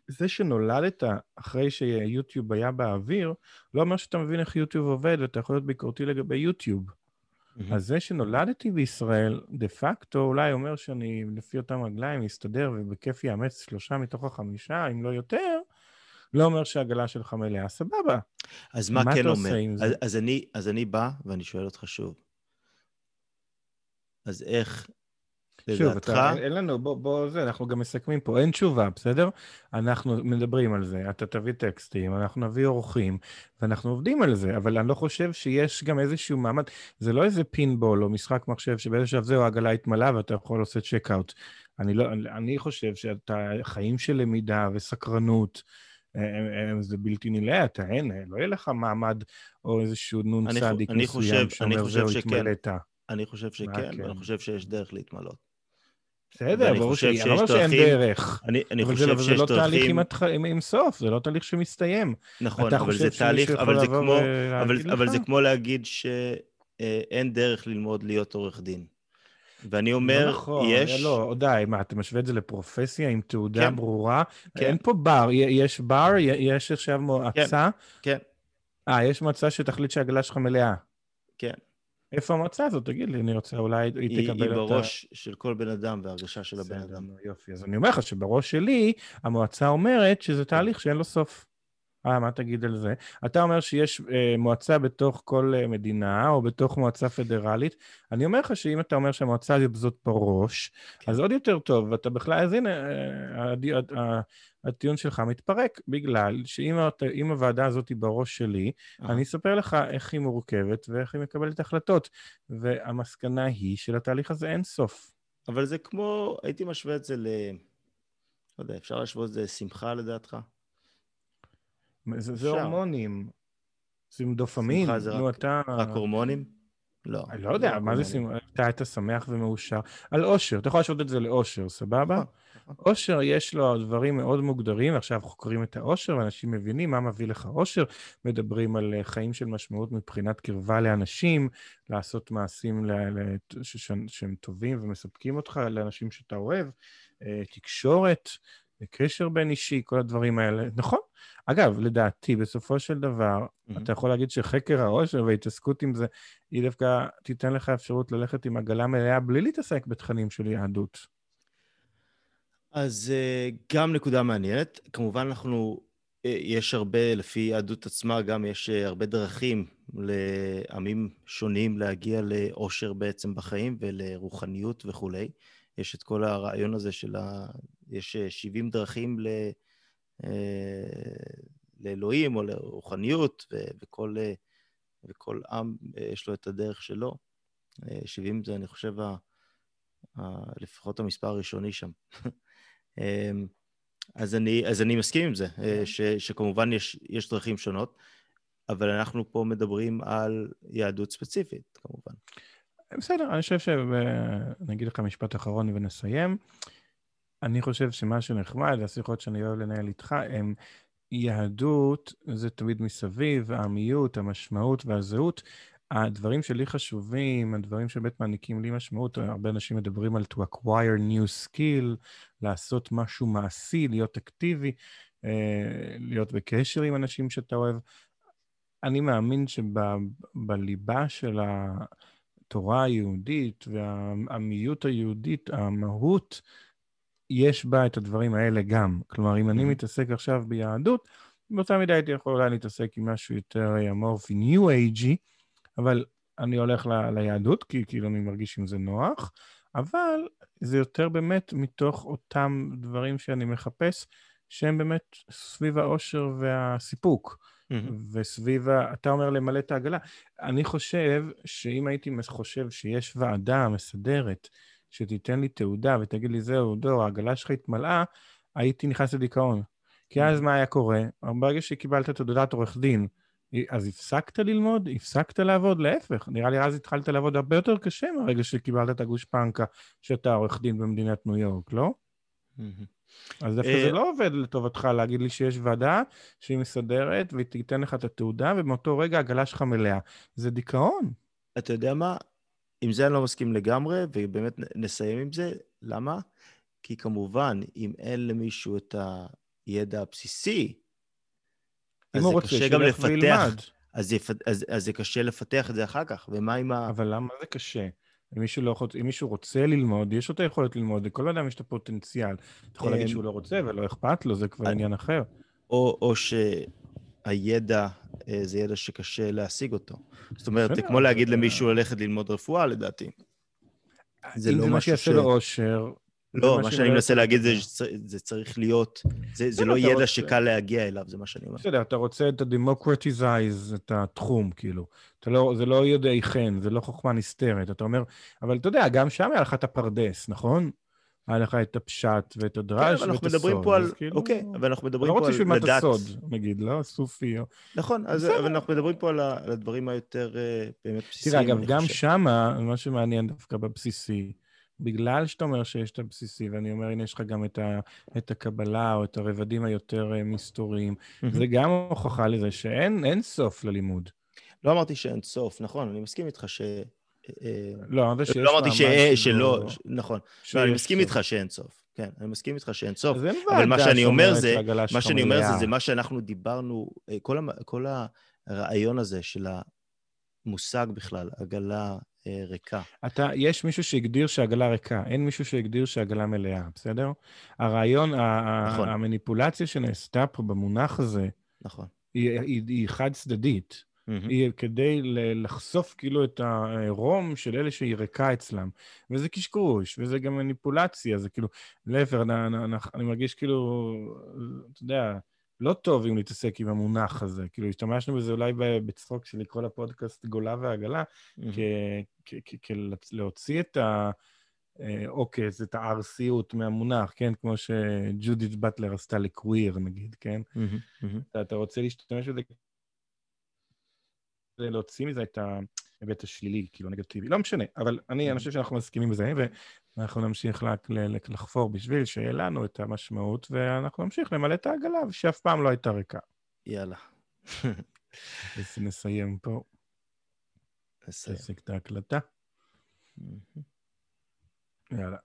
וזה שנולדת אחרי שיוטיוב היה באוויר, לא אומר שאתה מבין איך יוטיוב עובד ואתה יכול להיות ביקורתי לגבי יוטיוב. Mm-hmm. אז זה שנולדתי בישראל, דה פקטו אולי אומר שאני לפי אותם רגליים אסתדר ובכיף יאמץ שלושה מתוך החמישה, אם לא יותר, לא אומר שהעגלה שלך מלאה, סבבה. אז מה, מה כן אומר? אז, אז, אני, אז אני בא ואני שואל אותך שוב. אז איך שוב, אתה, אין לנו, בוא, בוא, זה, אנחנו גם מסכמים פה, אין תשובה, בסדר? אנחנו מדברים על זה, אתה תביא טקסטים, אנחנו נביא אורחים, ואנחנו עובדים על זה, אבל אני לא חושב שיש גם איזשהו מעמד, זה לא איזה פינבול או משחק מחשב שבאיזה שלב זהו, העגלה התמלאה ואתה יכול לעשות צ'קאוט. אני, לא, אני חושב שאתה, חיים של למידה וסקרנות, זה בלתי נלאה, אתה אין, לא יהיה לך מעמד או איזשהו נ"צ מסוים שאומר זהו, התמלאת. אני חושב שכן, כן? ואני חושב שיש דרך להתמלות. בסדר, ברור שאני לא אומר שאין דרך. אני, אני חושב זה, שיש דרכים... אבל זה לא תהליך עם, התח... עם, עם סוף, זה לא תהליך שמסתיים. נכון, אבל זה תהליך, אבל זה, כמו, אבל, אבל זה כמו להגיד שאין אה, דרך ללמוד להיות עורך דין. ואני אומר, לא נכון, יש... לא, די, מה, אתה משווה את זה לפרופסיה עם תעודה כן, ברורה? כן. אין פה בר, יש בר, יש עכשיו מועצה? כן, כן. אה, יש מועצה שתחליט שהעגלה שלך מלאה. כן. איפה המועצה הזאת? תגיד לי, אני רוצה, אולי היא, היא תקבל היא אותה... היא בראש של כל בן אדם והרגשה של הבן אדם. יופי, אז אני אומר לך שבראש שלי, המועצה אומרת שזה תהליך שאין לו סוף. אה, מה תגיד על זה? אתה אומר שיש אה, מועצה בתוך כל אה, מדינה, או בתוך מועצה פדרלית. אני אומר לך שאם אתה אומר שהמועצה הזאת בראש, כן. אז עוד יותר טוב, ואתה בכלל, אז הנה, אה, אה, הטיעון שלך מתפרק, בגלל שאם הוועדה הזאת היא בראש שלי, אה. אני אספר לך איך היא מורכבת ואיך היא מקבלת החלטות. והמסקנה היא שלתהליך הזה אין סוף. אבל זה כמו, הייתי משווה את זה ל... לא יודע, אפשר להשוות את זה לשמחה לדעתך? זה, זה הורמונים. זה עם דופמין. שמחה זה רק, אתה... רק הורמונים? לא. אני לא יודע, מה זה שמחה? אתה היית שמח ומאושר. על אושר, אתה יכול להשוות את זה לאושר, סבבה? נכון. אושר יש לו דברים מאוד מוגדרים, עכשיו חוקרים את האושר, ואנשים מבינים מה מביא לך אושר, מדברים על אה, חיים של משמעות מבחינת קרבה לאנשים, לעשות מעשים שהם טובים ומספקים אותך לאנשים שאתה אוהב, אה, תקשורת, קשר בין אישי, כל הדברים האלה. נכון. אגב, לדעתי, בסופו של דבר, mm-hmm. אתה יכול להגיד שחקר העושר וההתעסקות עם זה, היא דווקא תיתן לך אפשרות ללכת עם עגלה מלאה בלי להתעסק בתכנים של יהדות. אז אה, גם נקודה מעניינת. כמובן, אנחנו, אה, יש הרבה, לפי יהדות עצמה, גם יש אה, הרבה דרכים לעמים שונים להגיע לאושר בעצם בחיים ולרוחניות וכולי. יש את כל הרעיון הזה של ה... יש 70 דרכים ל... לאלוהים או לרוחניות, וכל, וכל עם יש לו את הדרך שלו. 70 זה, אני חושב, לפחות המספר הראשוני שם. (laughs) אמ, אז אני, אז אני מסכים עם זה, אה, ש, שכמובן יש, יש דרכים שונות, אבל אנחנו פה מדברים על יהדות ספציפית, כמובן. בסדר, אני חושב ש... אני אגיד לך משפט אחרון ונסיים. אני חושב שמה שנחמד, השיחות שאני אוהב לנהל איתך, הם יהדות, זה תמיד מסביב, העמיות, המשמעות והזהות, הדברים שלי חשובים, הדברים שבאמת מעניקים לי משמעות, הרבה אנשים מדברים על to acquire new skill, לעשות משהו מעשי, להיות אקטיבי, אה, להיות בקשר עם אנשים שאתה אוהב. אני מאמין שבליבה של התורה היהודית והעמיות היהודית, המהות, יש בה את הדברים האלה גם. כלומר, אם אני mm-hmm. מתעסק עכשיו ביהדות, באותה מידה הייתי יכול אולי להתעסק עם משהו יותר אמורפי, ניו אייג'י, אבל אני הולך ל, ליהדות, כי כאילו אני מרגיש עם זה נוח, אבל זה יותר באמת מתוך אותם דברים שאני מחפש, שהם באמת סביב האושר והסיפוק. Mm-hmm. וסביב, ה... אתה אומר למלא את העגלה. אני חושב שאם הייתי חושב שיש ועדה מסדרת שתיתן לי תעודה ותגיד לי, זהו, דור, העגלה שלך התמלאה, הייתי נכנס לדיכאון. כי אז mm-hmm. מה היה קורה? ברגע שקיבלת תעודת עורך דין, אז הפסקת ללמוד? הפסקת לעבוד? להפך, נראה לי אז התחלת לעבוד הרבה יותר קשה מהרגע שקיבלת את הגושפנקה שאתה עורך דין במדינת ניו יורק, לא? אז דווקא אה, זה לא עובד לטובתך להגיד לי שיש ועדה שהיא מסדרת והיא תיתן לך את התעודה, ומאותו רגע העגלה שלך מלאה. זה דיכאון. אתה יודע מה? עם זה אני לא מסכים לגמרי, ובאמת נסיים עם זה. למה? כי כמובן, אם אין למישהו את הידע הבסיסי, אז זה רוצה, קשה גם לפתח, וילמד. אז, יפ... אז, אז זה קשה לפתח את זה אחר כך. ומה עם ה... אבל למה זה קשה? אם מישהו, לא יכול, אם מישהו רוצה ללמוד, יש לו את היכולת ללמוד, לכל אדם יש את הפוטנציאל. אתה יכול להגיד אמ, שהוא לא רוצה ולא אכפת לו, זה כבר אני- עניין אחר. או, או שהידע אה, זה ידע שקשה להשיג אותו. זאת אומרת, זה כמו להגיד למישהו ללכת ללמוד רפואה, לדעתי. זה אם לא זה מה משהו שיעשה ש- לו אושר... לא, מה שאני שמראה מנסה להגיד זה. שזה צריך להיות, זה, לא ידע רוצה- שקל להגיע אליו, זה מה שאני אומר. בסדר, אתה רוצה את ה-democratize את התחום, כאילו. לא, זה לא יודעי חן, זה לא חוכמה נסתרת. אתה אומר, אבל אתה יודע, גם שם היה לך את הפרדס, נכון? היה לך את הפשט ואת כן, הדרש אבל ואת אנחנו מדברים הסוד. פה על... כאילו, אוקיי, אבל אנחנו מדברים לא פה רוצה על שילמד את לדעת... הסוד, נגיד, לא? סופי או... נכון, אז. אבל אנחנו מדברים פה על, הדברים היותר אה, באמת בסיסיים, תראה, אגב, גם. שמה, מה שמעניין דווקא בבסיסי, בגלל שאתה אומר שיש את הבסיסי, ואני אומר, הנה, יש לך גם את, ה, את הקבלה או את הרבדים היותר אה, מסתוריים. זה גם הוכחה לזה שאין אין סוף ללימוד. לא אמרתי שאין סוף, נכון, אני מסכים איתך ש... אה, לא, זה שיש לא אמרתי ש... שלא, נכון. לא, אני מסכים. איתך שאין סוף. כן, אני מסכים איתך שאין סוף. אבל מה שאני אומר זה- מה שאני אומר זה. זה מה שאנחנו דיברנו, אה, כל, הרעיון הזה של המושג בכלל, עגלה אה, ריקה. אתה, יש מישהו שהגדיר שהעגלה ריקה, אין מישהו שהגדיר שהעגלה מלאה, בסדר? הרעיון, ה- נכון. המניפולציה שנעשתה פה במונח הזה, נכון. היא, היא, היא חד-צדדית. מהמם. היא כדי לחשוף כאילו את הרום של אלה שהיא ריקה אצלם. וזה קשקוש, וזה גם מניפולציה, זה כאילו, להפך, אני, אני, אני מרגיש כאילו, אתה יודע, לא טוב אם להתעסק עם המונח הזה. כאילו, השתמשנו בזה אולי בצחוק של לקרוא לפודקאסט גולה ועגלה. כלהוציא את ה... אה, עוקץ, את הארסיות מהמונח, כן? כמו שג'ודית באטלר עשתה לקוויר, נגיד, כן? אתה, רוצה להשתמש בזה להוציא מזה את ההיבט השלילי, כאילו, הנגטיבי. לא משנה, אבל אני, אני חושב שאנחנו מסכימים בזה, ואנחנו נמשיך לחפור בשביל שיהיה לנו את המשמעות, ואנחנו נמשיך למלא את העגלה, שאף פעם לא הייתה ריקה. יאללה. (laughs) אז נסיים פה, נסיים. נפסיק את ההקלטה. יאללה.